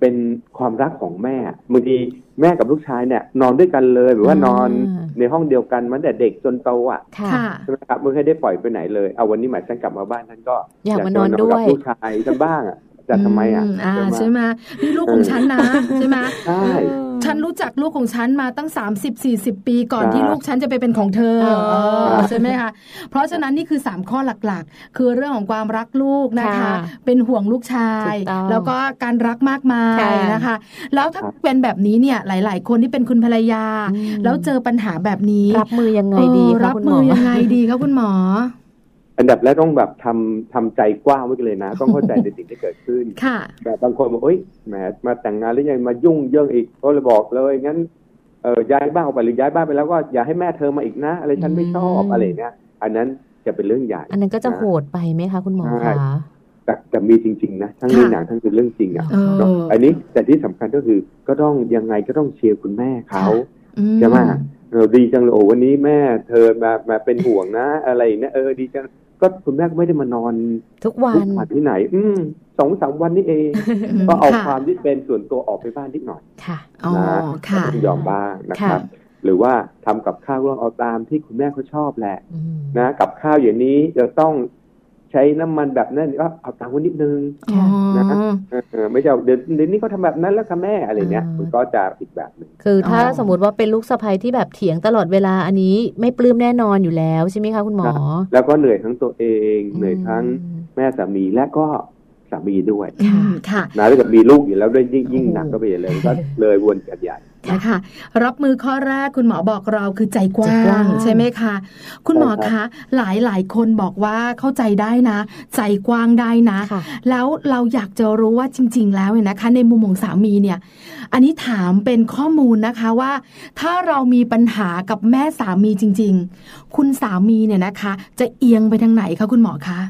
เป็นความรักของแม่บางทีแม่กับลูกชายเนี่ย นอนด้วยกันเลยหรือว่านอนอ่าในห้องเดียวกันมาตั้งแต่เด็กจนโตอะค่ะค่ะใช่ไหมครับไม่เคยได้ปล่อยไปไหนเลยเอาวันนี้หมายฉันกลับมาบ้านฉันก็อยากมานจะอนด้วยกับลูกชายฉันบ้างอะ จะทำไมอะอ่าใช่ใช่ไหมไหมนี่ลูกของฉันนะใช่ไหมใช่ฉันรู้จักลูกของฉันมาตั้ง 30-40 ปีก่อนครับที่ลูกฉันจะไปเป็นของเธออ๋อเออใช่ไหมคะเพราะฉะนั้นนี่คือ 3 ข้อหลักๆ คือเรื่องของความรักลูกนะคะค่ะเป็นห่วงลูกชายถูกต้องแล้วก็การรักมากมายค่ะนะคะ แล้วถ้าเป็นแบบนี้เนี่ยหลาย ๆ คนที่เป็นคุณภรรยาอืมแล้วเจอปัญหาแบบนี้ รับมือยังไงดีเออคะรับคุณหมมืออยังไงดีคะคุณหมอ อันดับแรกต้องแบบทำทำใจกว้างไว้กันเลยนะ ต้องเข้าใจในสิ่งที่เกิดขึ้นค่ะแบบบางคนบอกเอ้ยแหมมาแต่งงานแล้วยังมายุ่งเยิ่งอีกก็เลยบอกเลยงั้นเออย้ายบ้านออกไปหรือย้ายบ้านไปแล้วก็อย่าให้แม่เธอมาอีกนะ อะไรฉันไม่ชอบอืมอะไรเนี้ยอันนั้นจะเป็นเรื่องใหญ่ อันนั้นก็จะโหดไปไหมคะคุณหมอใช่คะแต่แต่มีจริง ๆ นะ ทั้งในค่ะหนังทั้งเป็นเรื่องจริงอะเออเนาะอันนี้แต่ที่สำคัญก็คือก็ต้องยังไงก็ต้องเชียร์คุณแม่เขาอืใช่ไหม เออดีจังเลยโอ้วันนี้แม่เธอมามาเป็นห่วงนะ อะไรเนี่ยเออดีจังก็คุณแม่ก็ไม่ได้มานอน ทุกวัทุนกวันที่ไหน อืมสองสามวันนี้เองอืมก็เอาค่ะความที่เป็นส่วนตัวออกไปบ้านนิดหน่อย ค่ะอ๋อนะค่ะต้องยอมบ้างนะครับค่ะหรือว่าทำกับข้าวก็เอาตามที่คุณแม่เขาชอบแหละอืมนะ กับข้าวอย่างนี้จะต้อง ใช้น้ำมันแบบนั้นก็เอาตามไว้นิดนึงอ๋อนะเออเออไม่ใช่เอาเดี๋ยวเดี๋ยวนี้เขาทำแบบนั้นแล้วค่ะแม่อะไรเนี้ยอ่ามัมันก็จะอีกแบบหนึ่งคือถ้าอ๋อสมมติว่าเป็นลูกสะใภ้ที่แบบเถียงตลอดเวลาอันนี้ไม่ปลื้มแน่นอนอยู่แล้วใช่ไหมคะคุณหมอ แล้วก็เหนื่อยทั้งตัวเองเหนื่อยทั้งอืมแม่สามีและก็สามีด้วยอืมค่ะนะถ้าเกิดมีลูกอยู่แล้วด้วยยิ่งยิ่งโอ้โหหนักก็ไปใหญ่เลยก็เลยวนกันใหญ่ นะคะรับมือข้อแรกคุณหมอบอกเราคือใจกว้าใจกว้างงใช่ไหมคะคุณหมอใช่ครัคะบหลายหลายคนบอกว่าเข้าใจได้นะ ใจกว้างได้นะค่ะแล้วเราอยากจะรู้ว่าจริง ๆ แล้วเนี่ยนะคะ ในมุมของสามีเนี่ย อันนี้ถามเป็นข้อมูลนะคะว่า ถ้าเรามีปัญหากับแม่สามีจริง ๆ คุณสามีเนี่ยนะคะ จะเอียงไปทางไหนคะคุณหมอคะ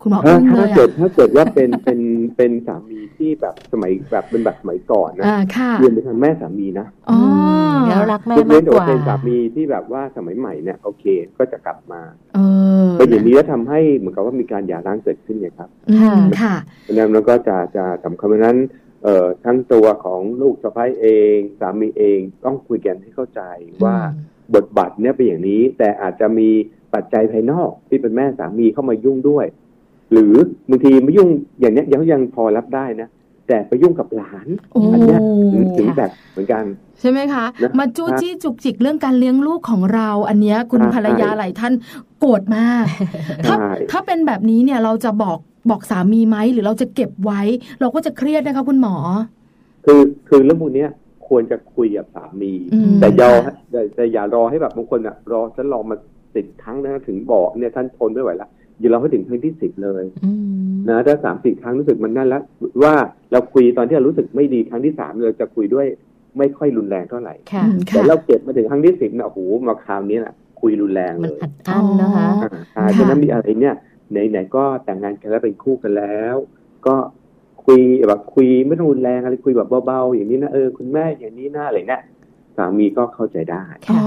คุณหมอถ้าอึ้งเลถ้ายเกิดถ้าเกิดว่าเป็นเป็นเป็นสามี ที่แบบสมัยแบบเป็นแบบสมัยก่อนนะอ่าค่ะเรียนไปทางแม่สามีนะอ๋อแล้วรักแม่ยกมาเว้กนแต่กว่าว่าเป็นสามีที่แบบว่าสมัยใหม่เนี่ยโอเคก็จะกลับมาเออเป็นอย่างนี้แล้วทำให้เหมือนกับว่ามีการหย่าร้างเกิดขึ้นไงครับอืมค่ะเพราะฉะนั้นมันก็จะจะสำคัญเพราะฉะนั้นเอ่อทั้งตัวของลูกสะใภ้เอง สามีเองต้องคุยกันให้เข้าใจว่าบทบาทเนี่ยเป็นอย่างนี้ แต่อาจจะมีปัจจัยภายนอกที่เป็นแม่สามีเข้ามายุ่งด้วย หรือบางทีไม่ยุ่งอย่างเนี้ยยังยังพอรับได้นะแต่ไปยุ่งกับหลานโอ้อันเนี้ยถึงถึงแบบเหมือนกัน ใช่ไหมคะนะมาจู้จี้จุกจิกเรื่องการเลี้ยงลูกของเรา อันเนี้ยคุณใช่ภรรยาหลายท่านโกรธมาก ถ้าใช่ถ้าเป็นแบบนี้เนี่ยเราจะบอกบอกสามีไหมหรือเราจะเก็บไว้ เราก็จะเครียดนะคะคุณหมอ คือคือเรื่องพวกเนี้ยควรจะคุยกับสามีอืมแต่อยาค่ะแต่แต่อย่ารอให้แบบบางคนอะรอฉันรอมาสิบครั้งนะถึงบอกเนี่ยท่านทนไม่ไหวละ อย่ารอให้ถึงครั้งที่สิบเลยอืมนะถ้าสามสี่ครั้งรู้สึกมันนั่นแล้วว่าเราคุยตอนที่เรารู้สึกไม่ดีครั้งที่สามเราจะคุยด้วยไม่ค่อยรุนแรงเท่าไหร่ค่ะอืมแต่ค่ะเราเก็บมาถึงครั้งที่สิบนะโอ้โหมาคราวนี้แหละคุยรุนแรงมัเลนยอัดอั้นนะคะอ๋ออ่าอ่าฉะนั้นมีอะไรเนี่ยไหนๆก็แต่งงานกันแล้วเป็นคู่กันแล้ว ก็คุยแบบคุยไม่ต้องรุนแรงอะไรคุยแบบเบาๆอย่างนี้นะเออคุณแม่อย่างนี้นะอะไรเนี่ย สามีก็เข้าใจได้อ๋อ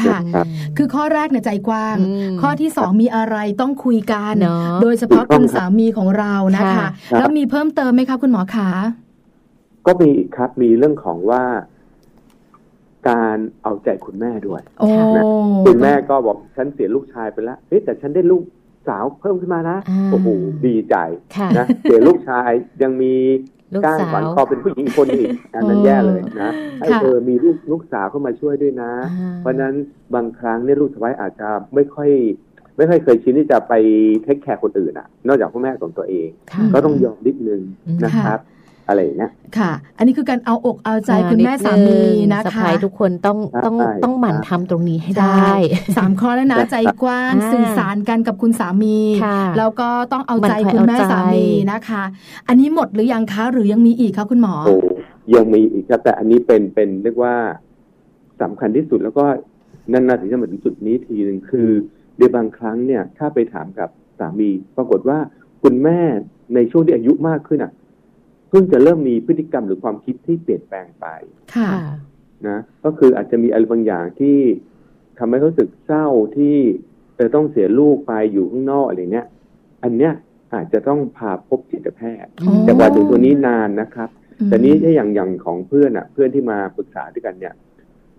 ค่ะครับคือข้อแรกเนี่ยใจกว้างอืมข้อที่สองมีอะไรต้องคุยกันเนอะโดยเฉพาะคุณสามีของเรานะคะค่ะแล้วมีเพิ่มเติมไหมคะคุณหมอคะก็มีอีกครับมีเรื่องของว่าการเอาใจคุณแม่ด้วยโอ้คุณแม่ก็บอกฉันเสียลูกชายไปแล้วเฮ้ยแต่ฉันได้ลูกสาวเพิ่มขึ้นมานะอ่าโอ้โหดีใจค่ะนะเสียลูกชายยังมี ลูกก้างสาวขวัญคอเป็นผู้หญิงอีกคนหนึ่งอีกอันนั้นเออแย่เลยนะให้ค่ะเออมีลูกลูกสาวเข้ามาช่วยด้วยนะอ่าเพราะฉะนั้นบางครั้งเนี่ยลูกสะใภ้อาจจะไม่ค่อย ไม่ค่อยเคยชินที่จะไปเทคแคร์คนอื่นอะ นอกจากพ่อแม่ของตัวเองค่ะก็ต้องยอมนิดนึงอืมนะครับ อะไรอย่างเงี้ยค่ะ อันนี้คือการเอาอกเอาใจอ่าคุณแม่สามีนะสะคะพายทุกคนต้องต้องใช่ต้องหมั่นครับทำตรงนี้ให้ใช่ได้สามข้อแล้วนะใจกว้างอ่าสื่อสารกันกับคุณสามีค่ะแล้วก็ต้องเอาใจมันคอยคุณแม่เอาใจสามีนะคะ อันนี้หมดหรือยังคะหรือยังมีอีกคะคุณหมอโอ้ยังมีอีกครับแต่อันนี้เป็นเป็นเรียกว่าสำคัญที่สุดแล้วก็นั่นนาถึงจะมาถึงจุดนี้ทีหนึ่งคือเดี๋ยวบางครั้งเนี่ย ถ้าไปถามกับสามี ปรากฏว่าคุณแม่ในช่วงที่อายุมากขึ้นอะ เพิ่งจะเริ่มมีพฤติกรรมหรือความคิดที่เปลี่ยนแปลงไปค่ะนะก็คืออาจจะมีอะไรบางอย่างที่ทำให้เขารู้สึกเศร้าที่เออต้องเสียลูกไปอยู่ข้างนอกอะไรเนี้ยอันเนี้ยอาจจะต้องพาพบจิตแพทย์อ๋อแต่กว่าถึงตัวนี้นานนะครับอืมแต่นี้ถ้าอย่างอย่างของเพื่อนอะ เพื่อนที่มาปรึกษาด้วยกันเนี่ย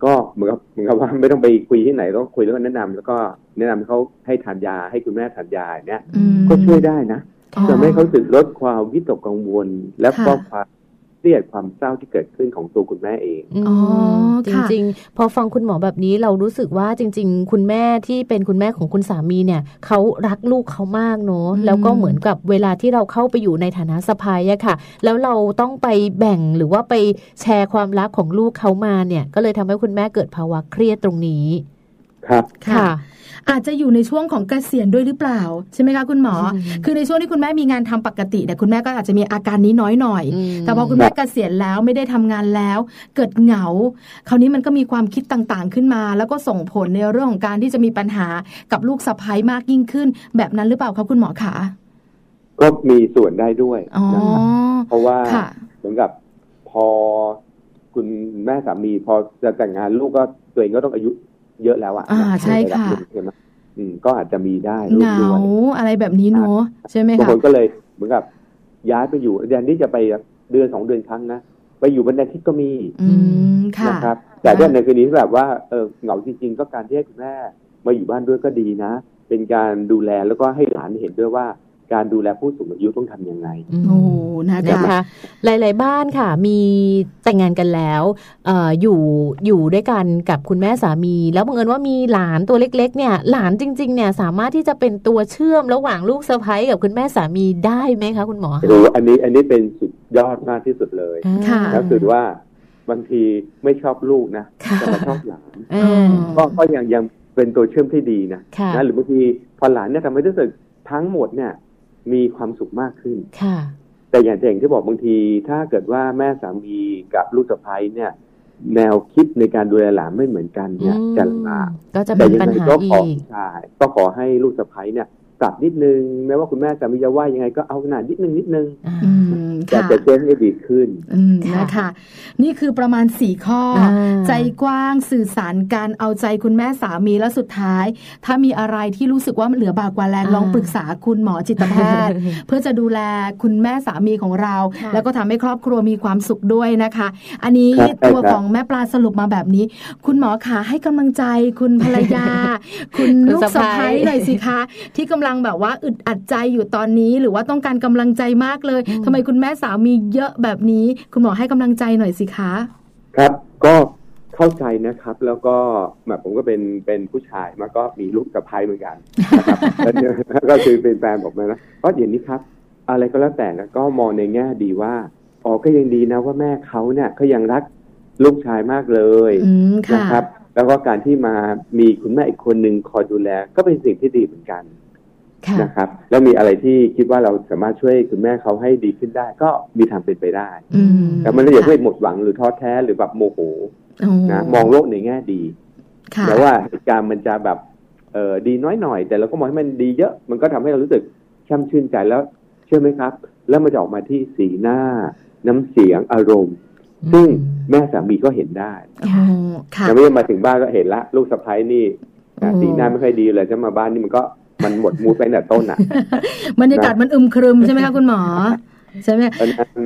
ก็เหมือนกับเหมือนกับว่าไม่ต้องไปคุยที่ไหนก็คุยแล้วก็แนะนำแล้วก็แนะนำให้เขาให้ทานยาให้คุณแม่ทานยาเนี่ยอืมก็ช่วยได้นะ อ๋อจะไม่ให้เขารู้สึกลดความวิตกกังวล และก็ค่ะความเครียดความเศร้าที่เกิดขึ้นของตัวคุณแม่เองอืมอ๋อจค่ะริง ๆ พอฟังคุณหมอแบบนี้เรารู้สึกว่าจริง ๆ คุณแม่ที่เป็นคุณแม่ของคุณสามีเนี่ยเขารักลูกเขามากเนอะอืมแล้วก็เหมือนกับเวลาที่เราเข้าไปอยู่ในฐานะสะพ้ายอะค่ะ แล้วเราต้องไปแบ่งหรือว่าไปแชร์ความรักของลูกเขามาเนี่ย ก็เลยทำให้คุณแม่เกิดภาวะเครียดตรงนี้ ครับค่ะ อาจจะอยู่ในช่วงของเกษียณด้วยหรือเปล่า ใช่ไหมคะคุณหมออมคือในช่วงที่คุณแม่มีงานทำปกติเนี่ยคุณแม่ก็อาจจะมีอาการนี้น้อยหน่อยอืมแต่พอคุณแม่เกษียณแล้วไม่ได้ทำงานแล้ว เกิดเหงา คราวนี้มันก็มีความคิดต่างๆขึ้นมา แล้วก็ส่งผลในเรื่องของการที่จะมีปัญหากับลูกสะใภ้มากยิ่งขึ้น แบบนั้นหรือเปล่าคะคุณหมอคะก็มีส่วนได้ด้วยอ๋อนะครับเพราะว่าค่ะเหมือนกับพอคุณแม่สามีพอจะแต่งงานลูกก็ตัวเองก็ต้องอายุ เยอะแล้วอะอ่านะใช่ค่ะนระดับหนึ่งใช่ไหมอืมก็อาจจะมีได้ลูเหกงาด้วยอะไรแบบนี้เนาะใช่ไหมบางคะคนก็เลยเหมือนกับย้ายไปอยู่แทนที่จะไปเดือนสองเดือนครั้งนะไปอยู่บรรดาทิศก็มี อืมค่ะนะครับ แต่ถ้าในกรณีที่แบบว่าเออเหงาจริง ๆ ก็การที่ให้คุณแม่มาอยู่บ้านด้วยก็ดีนะ เป็นการดูแลแล้วก็ให้หลานเห็นด้วยว่า การดูแลผู้สูงอายุต้องทำยังไงอืมโอ้นะนะคะคะ หลาย ๆ บ้านค่ะ มีแต่งงานกันแล้วเอ่ออยู่อยู่ด้วยกันกับคุณแม่สามี แล้วบังเอิญว่ามีหลานตัวเล็ก ๆ เนี่ย หลานจริง ๆ เนี่ยสามารถที่จะเป็นตัวเชื่อมระหว่างลูกสะใภ้กับคุณแม่สามีได้ไหมคะ คุณหมอโอ้โหอันนี้อันนี้เป็นสุดยอดมากที่สุดเลยค่ะก็คือว่าบางทีไม่ชอบลูกนะค่ะแต่มาชอบหลานเออก็ก็ยังยังเป็นตัวเชื่อมที่ดีนะค่ะนะหรือบางทีพอหลานเนี่ยทำให้รู้สึกทั้งหมดเนี่ย มีความสุขมากขึ้น ค่ะ แต่อย่างที่อย่างที่บอกบางที ถ้าเกิดว่าแม่สามีกับลูกสะใภ้เนี่ย แนวคิดในการดูแลหลานไม่เหมือนกันเนี่ยอืมจะลำบากก็จะแต่เป็นยังปัญไงหาก็ขออีกใช่ก็ขอให้ลูกสะใภ้เนี่ย ปรับนิดนึงแม้ว่าคุณแม่สามีจะว่ายังไงก็เอาขนาดนิดนึงนิดนึงอ่าอืมแต่ค่ะจะเช่นให้ดีขึ้นอืมค่ะนะคะนี่คือประมาณสี่ข้ออาใจกว้างสื่อสารการเอาใจคุณแม่สามีและสุดท้าย ถ้ามีอะไรที่รู้สึกว่ามันเหลือบากกว่าแรงอ่าลองปรึกษาคุณหมอจิตแพทย์ เพื่อจะดูแลคุณแม่สามีของเราค่ะแล้วก็ทำให้ครอบครัวมีความสุขด้วยนะคะ อันนี้ครับตัวใช่ครับของแม่ปลาสรุปมาแบบนี้ คุณหมอขาให้กำลังใจคุณภรรยา คุณคุณลูกสะสะใภ้ใภ้หน่อยสิคะ ที่กำลังแบบว่าอึดอัดใจอยู่ตอนนี้ หรือว่าต้องการกำลังใจมากเลยทำไมคุณแม่สามีเยอะแบบนี้ คุณหมอให้กำลังใจหน่อยสิคะ ครับก็เข้าใจนะครับ แล้วก็แบบผมก็เป็นเป็นผู้ชายมาก็มีลูกสะใภ้เหมือนกันนะครับแล้วเนี่ยก็คือเป็นแฟนผมนะก็อย่างนี้ครับ อะไรก็แล้วแต่นะก็มองในแง่ดีว่าอ๋อก็ยังดีนะว่าแม่เขาเนี่ยเขายังรักลูกชายมากเลยอืมค่ะนะครับ แล้วก็การที่มามีคุณแม่อีกคนหนึ่งคอยดูแล ก็เป็นสิ่งที่ดีเหมือนกันค่ะ นะครับ แล้วมีอะไรที่คิดว่าเราสามารถช่วยคุณแม่เขาให้ดีขึ้นได้ ก็มีทางเป็นไปได้อืมแต่มันไม่อย่าเพิ่งหมดหวังหรือท้อแท้หรือแบบโมโหโอ้นะมองโลกในแง่ดีค่ะแม้ว่าเหตุการณ์มันจะแบบเออดีน้อยหน่อย แต่เราก็มองให้มันดีเยอะ มันก็ทำให้เรารู้สึกช่ำชื่นใจแล้ว เชื่อไหมครับ แล้วมันจะออกมาที่สีหน้า น้ำเสียงอารมณ์ ซึ่งแม่สามีก็เห็นได้โอ้ค่ะยังไม่ได้มาถึงบ้านก็เห็นละ ลูกสะใภ้นี่นะโอ้สีหน้าไม่ค่อยดีเลยจะมาบ้านนี่มันก็ มันหมดมูดไปตั้งแต่ต้นอะบรรยากาศมันอึมครึมใช่ไหมคะคุณหมอใช่ไหมเพราะฉะนั้น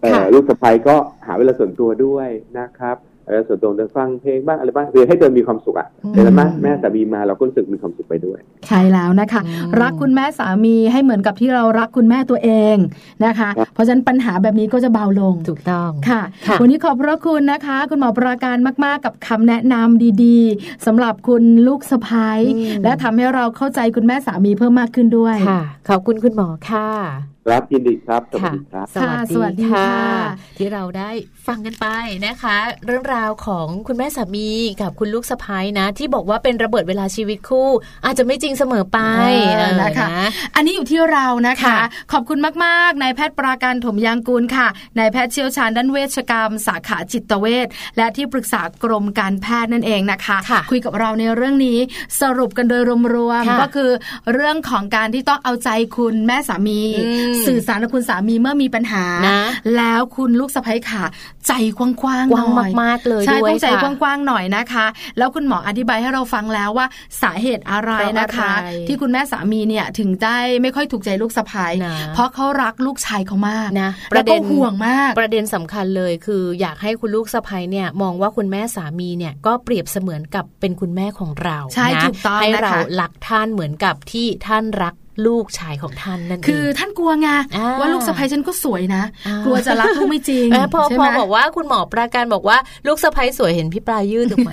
เอ่อค่ะลูกสะใภ้ก็หาเวลาส่วนตัวด้วยนะครับเวลา ส่วนตัวจะฟังเพลงบ้างอะไรบ้างคือให้ตัวมีความสุขอะอืมแต่แล้วแม่แม่สามีมาเราก็รู้สึกมีความสุขไปด้วย ใช่แล้วนะคะอืมรักคุณแม่สามีให้เหมือนกับที่เรารักคุณแม่ตัวเองนะคะครับเพราะฉะนั้นปัญหาแบบนี้ก็จะเบาลงถูกต้องค่ะค่ะ วันนี้ขอบพระคุณนะคะ คุณหมอประการมากๆ กับคำแนะนำดีๆสำหรับคุณลูกสะพ้ายอืมและทำให้เราเข้าใจคุณแม่สามีเพิ่มมากขึ้นด้วยค่ะขอบคุณคุณหมอค่ะ รับยินดีครับสวัสดีครับสวัสสวัสดีดีค่ะค่ะ ที่เราได้ฟังกันไปนะคะ เรื่องราวของคุณแม่สามีกับคุณลูกสะพ้ายนะ ที่บอกว่าเป็นระเบิดเวลาชีวิตคู่ อาจจะไม่จริงเสมอไปเออเออนะคะนะอันนี้อยู่ที่เรานะคะค่ะขอบคุณมากๆนายแพทย์ปราการถมยางกูลค่ะนายแพทย์เชี่ยวชาญด้านเวชกรรม สาขาจิตเวชและที่ปรึกษากรมการแพทย์นั่นเองนะคะค่ะคุยกับเราในเรื่องนี้สรุปกันโดยรวมค่ะๆก็คือ เรื่องของการที่ต้องเอาใจคุณแม่สามีอืมสื่อสารกับคุณสามีเมื่อมีปัญหานะแล้วคุณลูกสะใภ้ค่ะ ใจกว้างๆกว้างหน่อยมากๆเลยใช่ด้วยต้องใจค่ะกว้างๆหน่อยนะคะ แล้วคุณหมออธิบายให้เราฟังแล้วว่าสาเหตุอะไรนะคะเพราะอะไรที่คุณแม่สามีเนี่ยถึงได้ไม่ค่อยถูกใจลูกสะใภ้นะเพราะเขารักลูกชายเขามากนะแล้วก็ห่วงมาก ประเด็นสำคัญเลยคือ อยากให้คุณลูกสะใภ้เนี่ยมองว่าคุณแม่สามีเนี่ยก็เปรียบเสมือนกับเป็นคุณแม่ของเราใช่นะถูกต้องให้นะคะเรารักท่านเหมือนกับที่ท่านรัก ลูกชายของท่านนั่นเองคือท่านกลัวไงอ่าว่าลูกสะใภ้ฉันก็สวยนะอ่ากกลัวจะรักลูกไม่จริงเออพอใช่พไหอมบอกว่าคุณหมอประการบอกว่าลูกสะใภ้สวยเห็นพี่ปลายืดถูกไหม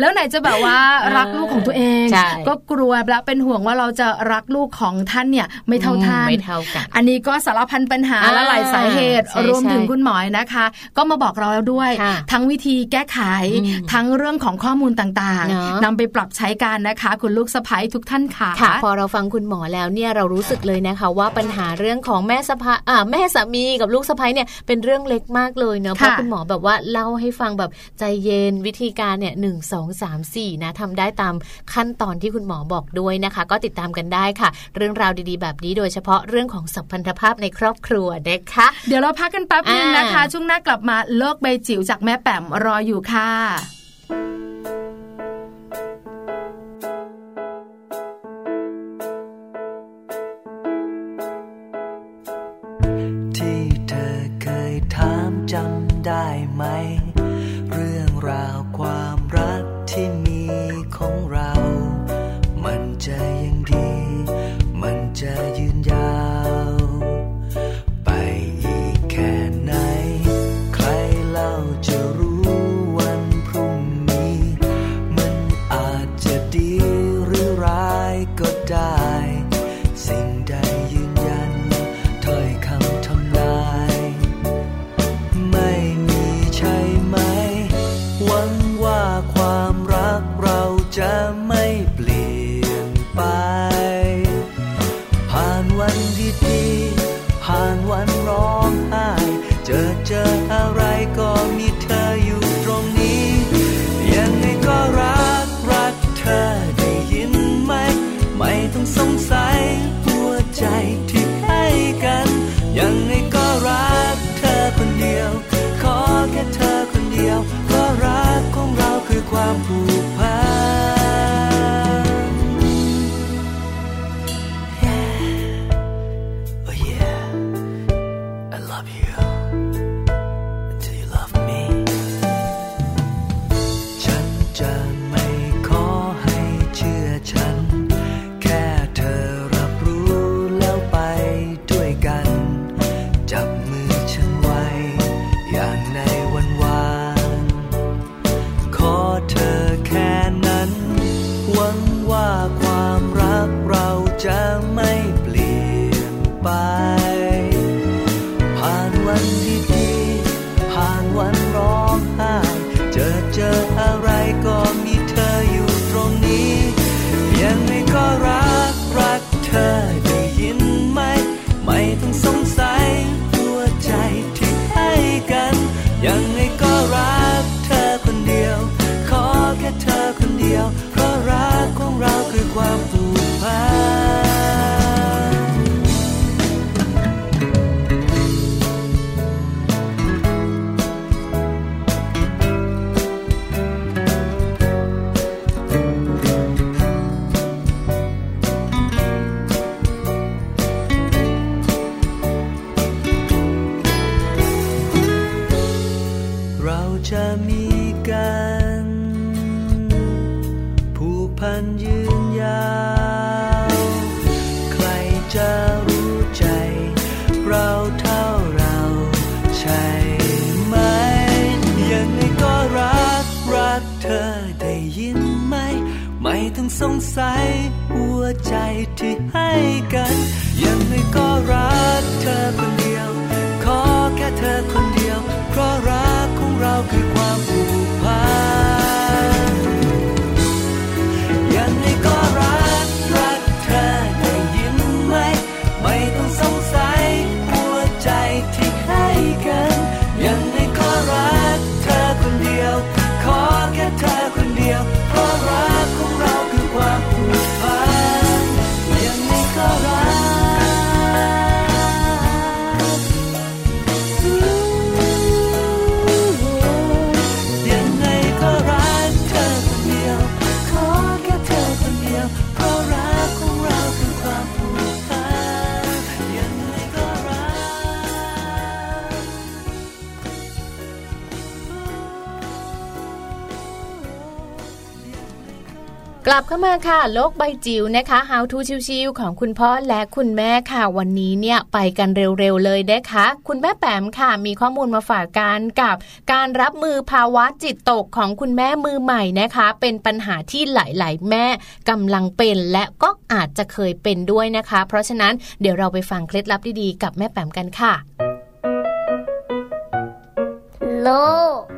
แล้วไหนจะแบบว่ารักลูกของตัวเองใช่ก็กลัวและเป็นห่วงว่าเราจะรักลูกของท่านเนี่ยไม่เท่าท่านไม่เท่ากันอันนี้ก็สารพันปัญหาอ่าและหลายสาเหตุใช่รวมถึงใช่คุณหมอนะคะ ก็มาบอกเราแล้วด้วยค่ะทั้งวิธีแก้ไขอืมทั้งเรื่องของข้อมูลต่างเนอะๆนำไปปรับใช้กันนะคะ คุณลูกสะใภ้ทุกท่านค่ะค่ะพอเราฟังคุณหมอแล้วเนี่ยเรารู้สึกเลยนะคะ ว่าปัญหาเรื่องของแม่สะพายอ่าแม่สามีกับลูกสะพ้ายเนี่ยเป็นเรื่องเล็กมากเลยเนาะเพราะค่ะคุณหมอแบบว่าเล่าให้ฟังแบบใจเย็นวิธีการเนี่ยหนึ่งสองสามสี่นะทำได้ตามขั้นตอนที่คุณหมอบอกด้วยนะคะ ก็ติดตามกันได้ค่ะ เรื่องราวดีๆ แบบนี้โดยเฉพาะเรื่องของสัมพันธภาพในครอบครัวนะคะ เดี๋ยวเราพักกันแป๊บนึงนะคะอ่าช่วงหน้ากลับมาโลกใบจิ๋วจากแม่แป๋มรออยู่ค่ะ ได้ไหม กลับเข้ามาค่ะโลกใบจิ๋วนะคะ How to ชิวๆของคุณพ่อและคุณแม่ค่ะ วันนี้เนี่ยไปกันเร็วๆเลยนะคะ คุณแม่แปมค่ะ มีข้อมูลมาฝากกันกับ การรับมือภาวะจิตตกของคุณแม่มือใหม่นะคะ เป็นปัญหาที่หลายๆ แม่กำลังเป็นและก็อาจจะเคยเป็นด้วยนะคะ เพราะฉะนั้นเดี๋ยวเราไปฟังเคล็ดลับดีๆกับแม่แปมกันค่ะโลก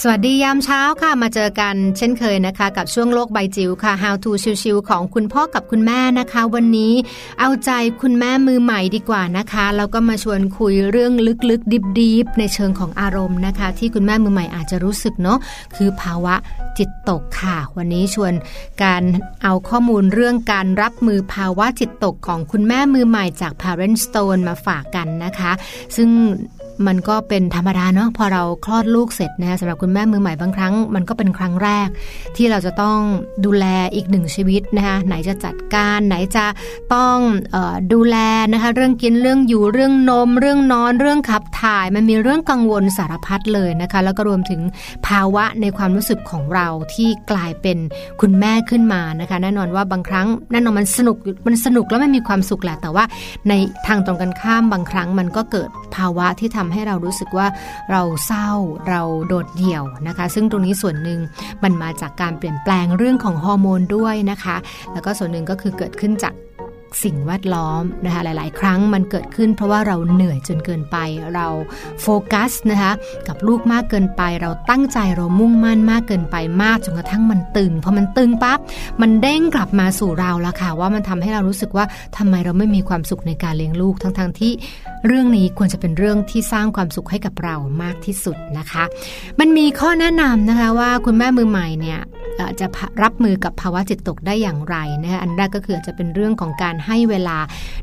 สวัสวัสดียามเช้าค่ะมาเจอกันเช่นเคยนะคะ กับช่วงโลกใบจิ๋วค่ะ How to ชิวๆของคุณพ่อกับคุณแม่นะคะ วันนี้เอาใจคุณแม่มือใหม่ดีกว่านะคะแล้วก็มาชวนคุยเรื่องลึกๆดิบๆในเชิงของอารมณ์นะคะ ที่คุณแม่มือใหม่อาจจะรู้สึกเนาะคือภาวะจิตตกค่ะ วันนี้ชวนการเอาข้อมูลเรื่องการรับมือภาวะจิตตกของคุณแม่มือใหม่จาก Parent Stone มาฝากกันนะคะ ซึ่ง มันก็เป็นธรรมดาเนาะพอเราคลอดลูกเสร็จนะสำหรับคุณแม่มือใหม่บางครั้ง มันก็เป็นครั้งแรก ที่เราจะต้องดูแลอีกหนึ่งชีวิตนะคะไหนจะจัดการไหนจะต้องออดูแลนะคะเรื่องกินเรื่องอยู่เรื่องนม เรื่องนอนเรื่องขับถ่าย มันมีเรื่องกังวลสารพัดเลยนะคะ แล้วก็รวมถึงภาวะในความรู้สึกของเราที่กลายเป็นคุณแม่ขึ้นมานะคะแน่นอนว่าบางครั้งแน่นอนมันสนุกมันสนุกแล้วมันมีความสุขแหละแต่ว่าในทางตรงกันข้ามบางครั้งมันก็เกิดภาวะที่ทำให้เรารู้สึกว่าเราเศร้าเราโดดเดี่ยวนะคะ ซึ่งตรงนี้ส่วนหนึ่งมันมาจากการเปลี่ยนแปลงเรื่องของฮอร์โมนด้วยนะคะ แล้วก็ส่วนหนึ่งก็คือเกิดขึ้นจากสิ่งแวดล้อมนะคะหลาย ๆ ครั้งมันเกิดขึ้นเพราะว่าเราเหนื่อยจนเกินไปเราโฟกัสนะคะกับลูกมากเกินไป เราตั้งใจเรามุ่งมั่นมากเกินไปมากจนกระทั่งมันตึงพอมันตึงปั๊บมันเด้งกลับมาสู่เราแล้วค่ะว่ามันทำให้เรารู้สึกว่าทำไมเราไม่มีความสุขในการเลี้ยงลูกทั้ง ๆทที่ เรื่องนี้ควรจะเป็นเรื่องที่สร้างความสุขให้กับเรามากที่สุดนะคะ มันมีข้อแนะนำนะคะว่าคุณแม่มือใหม่เนี่ยจะรับมือกับภาวะจิตตกได้อย่างไรนะคะอันแรกก็คือจะเป็นเรื่องของการให้เวลา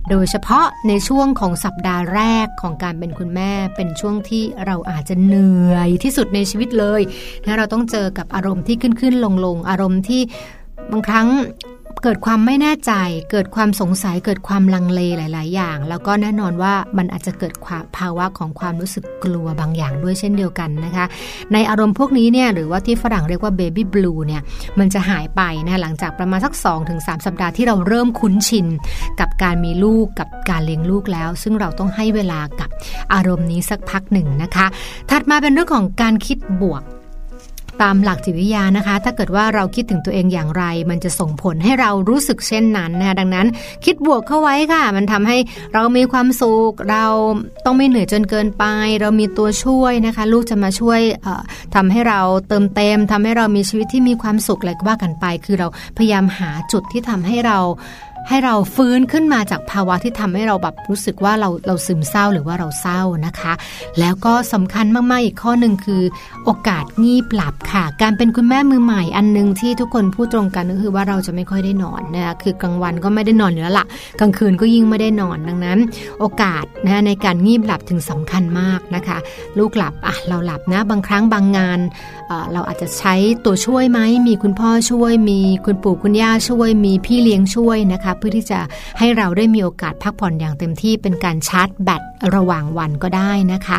โดยเฉพาะในช่วงของสัปดาห์แรกของการเป็นคุณแม่เป็นช่วงที่เราอาจจะเหนื่อยที่สุดในชีวิตเลยนะเราต้องเจอกับอารมณ์ที่ขึ้นขึ้นลงลงอารมณ์ที่บางครั้ง เกิดความไม่แน่ใจ เกิดความสงสัย เกิดความลังเลหลาย ๆ อย่าง แล้วก็แน่นอนว่ามันอาจจะเกิดความภาวะของความรู้สึกกลัวบางอย่างด้วยเช่นเดียวกันนะคะ ในอารมณ์พวกนี้เนี่ยหรือว่าที่ฝรั่งเรียกว่า baby blue เนี่ยมันจะหายไปนะหลังจากประมาณสัก 2-3 สัปดาห์ที่เราเริ่มคุ้นชิน กับการมีลูกกับการเลี้ยงลูกแล้ว ซึ่งเราต้องให้เวลากับอารมณ์นี้สักพักหนึ่งนะคะ ถัดมาเป็นเรื่องของการคิดบวก ตามหลักจิตวิทยานะคะ ถ้าเกิดว่าเราคิดถึงตัวเองอย่างไร มันจะส่งผลให้เรารู้สึกเช่นนั้นนะคะดังนั้น คิดบวกเข้าไว้ค่ะ มันทำให้เรามีความสุขเราต้องไม่เหนื่อยจนเกินไป เรามีตัวช่วยนะคะ ลูกจะมาช่วยเอ่อทำให้เราเติมเต็มทำให้เรามีชีวิตที่มีความสุขอะไรก็ว่ากันไป คือเราพยายามหาจุดที่ทำให้เรา ให้เราฟื้นขึ้นมาจากภาวะที่ทำให้เราแบบรู้สึกว่าเราเราซึมเศร้าหรือว่าเราเศร้านะคะ แล้วก็สำคัญมากๆอีกข้อหนึ่งคือ โอกาสงีบหลับค่ะ การเป็นคุณแม่มือใหม่อันหนึงที่ทุกคนพูดตรงกันก็คือว่าเราจะไม่ค่อยได้นอนนะคะคือกลางวันก็ไม่ได้นอนอยู่แล้วล่ะกลางคืนก็ยิ่งไม่ได้นอนดังนั้น โอกาสนะในการงีบหลับถึงสำคัญมากนะคะ ลูกหลับอะเราหลับนะบางครั้งบางงานเเราอาจจะใช้ตัวช่วยไหมมีคุณพ่อช่วย มีคุณปู่คุณย่าช่วย มีพี่เลี้ยงช่วยนะคะเพื่อที่จะให้เราได้มีโอกาสพักผ่อนอย่างเต็มที่เป็นการชาร์จแบตระหว่างวันก็ได้นะคะ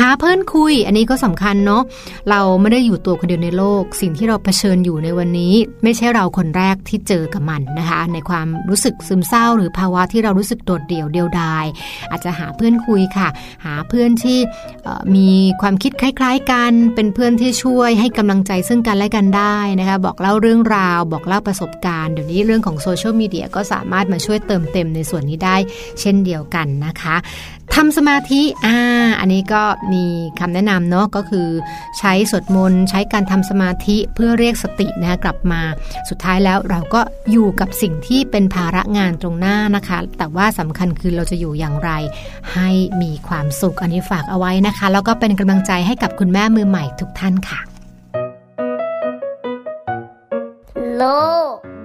หาเพื่อนคุย อันนี้ก็สำคัญเนาะเราไม่ได้อยู่ตัวคนเดียวในโลก สิ่งที่เราเผชิญอยู่ในวันนี้ ไม่ใช่เราคนแรกที่เจอกับมันนะคะ ในความรู้สึกซึมเศร้า หรือภาวะที่เรารู้สึกโดดเดี่ยวเดียวดาย อาจจะหาเพื่อนคุยค่ะ หาเพื่อนที่มีความคิดคล้าย ๆกัน เป็นเพื่อนที่ช่วยให้กำลังใจซึ่งกันและกันได้นะคะ บอกเล่าเรื่องราว บอกเล่าประสบการณ์เดี๋ยวนี้เรื่องของโซเชียลมีเดียก็สามารถมาช่วยเติมเต็มในส่วนนี้ได้ เช่นเดียวกันนะคะทำสมาธิอ่าอันนี้ก็มีคำแนะนำเนาะก็คือใช้สวดมนต์ใช้การทำสมาธิเพื่อเรียกสตินะคะกลับมาสุดท้ายแล้วเราก็อยู่กับสิ่งที่เป็นภาระงานตรงหน้านะคะ แต่ว่าสำคัญคือเราจะอยู่อย่างไร ให้มีความสุขอันนี้ฝากเอาไว้นะคะ แล้วก็เป็นกำลังใจให้กับคุณแม่มือใหม่ทุกท่านค่ะโลก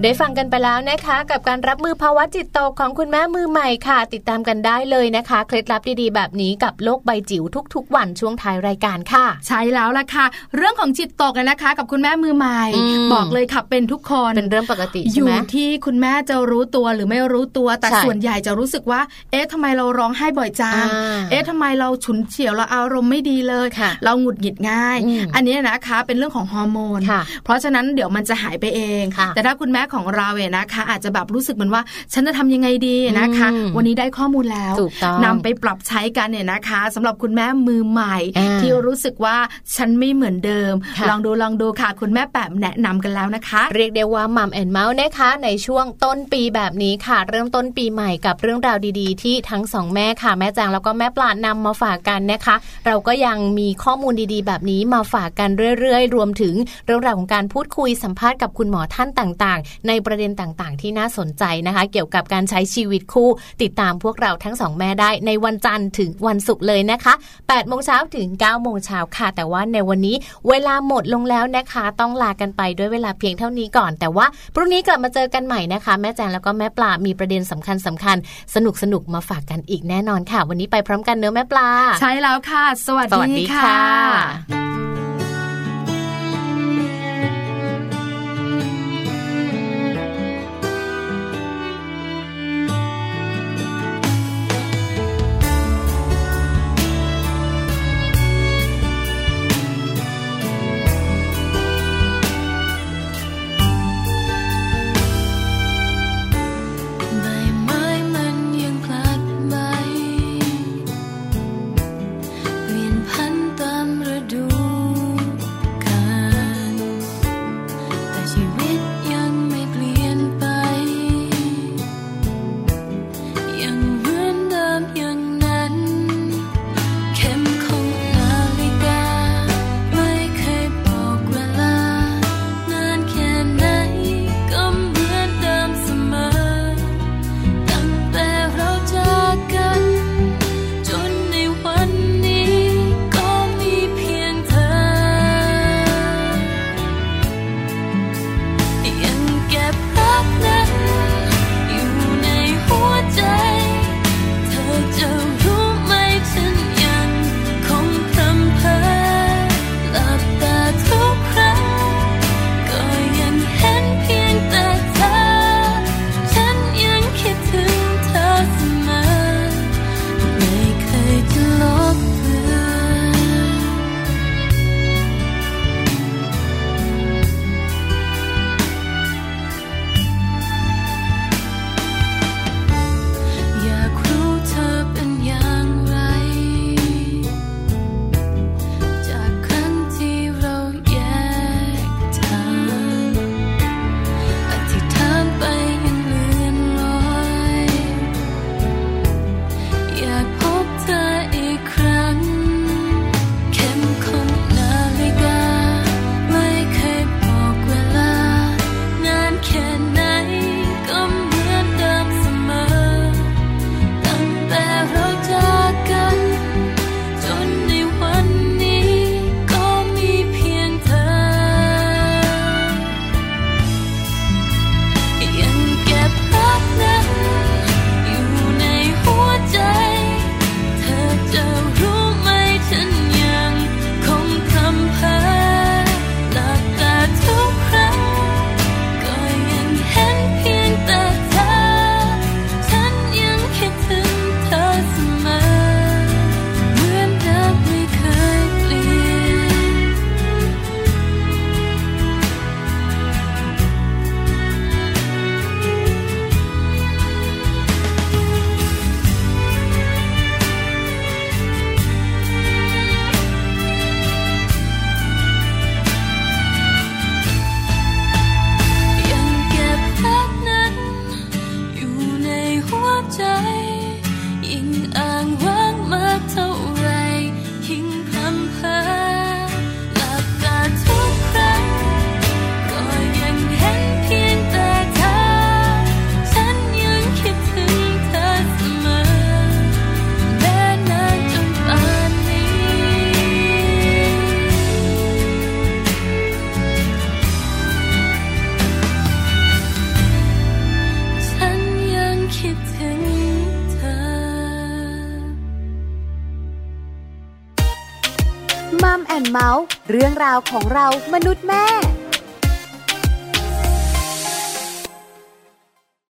นิชิราแสนสีแก้วครับได้ฟังกันไปแล้วนะคะ กับการรับมือภาวะจิตตกของคุณแม่มือใหม่ค่ะ ติดตามกันได้เลยนะคะ เคล็ดลับดีๆ แบบนี้กับโลกใบจิ๋วทุก ๆ วันช่วงท้ายรายการค่ะ ใช่แล้วล่ะค่ะ เรื่องของจิตตกเนี่ยนะคะ กับคุณแม่มือใหม่อืมบอกเลยค่ะเป็นทุกคนเป็นเรื่องปกติอใช่ยู่ไหมที่คุณแม่จะรู้ตัวหรือไม่รู้ตัวแต่ใช่ส่วนใหญ่จะรู้สึกว่า เอ๊ะทำไมเราร้องไห้บ่อยจังอ่าเอ๊ะทำไมเราฉุนเฉียวเราอารมณ์ไม่ดีเลยค่ะเราหงุดหงิดง่ายอืมอันนี้นะคะเป็นเรื่องของฮอร์โมนค่ะเพราะฉะนั้นเดี๋ยวมันจะหายไปเองค่ะแต่ถ้าคุณแม่ของเราเนี่ยนะคะ อาจจะแบบรู้สึกเหมือนว่าฉันจะทำยังไงดีนะคะอืมวันนี้ได้ข้อมูลแล้วถูกต้องนำไปปรับใช้กันเนี่ยนะคะสำหรับคุณแม่มือใหม่อ่าที่รู้สึกว่าฉันไม่เหมือนเดิมค่ะลองดูลองดูค่ะ คุณแม่แปมแนะนำกันแล้วนะคะ เรียกได้ว่ามัมแอนเมาส์นะคะ ในช่วงต้นปีแบบนี้ค่ะ เริ่มต้นปีใหม่กับเรื่องราวดีๆ ที่ทั้งสองแม่ค่ะ แม่แจงแล้วก็แม่ปลานำมาฝากกันนะคะ เราก็ยังมีข้อมูลดีๆ แบบนี้มาฝากกันเรื่อยๆ รวมถึงเรื่องราวของการพูดคุยสัมภาษณ์กับคุณหมอท่านต่างๆในประเด็นต่างๆ ที่น่าสนใจนะคะ เกี่ยวกับการใช้ชีวิตคู่ ติดตามพวกเราทั้งสองแม่ได้ในวันจันทร์ถึงวันศุกร์เลยนะคะ8โมงเช้าถึง9โมงเช้าค่ะ แต่ว่าในวันนี้เวลาหมดลงแล้วนะคะ ต้องลากันไปด้วยเวลาเพียงเท่านี้ก่อน แต่ว่าพรุ่งนี้กลับมาเจอกันใหม่นะคะ แม่แจงแล้วก็แม่ปลามีประเด็นสำคัญสคัญๆสนุกสนุกๆมาฝากกันอีกแน่นอนค่ะ วันนี้ไปพร้อมกันเนื้อะแม่ปลา ใช่แล้วค่ะ สวัสสวัสดีดีค่ะ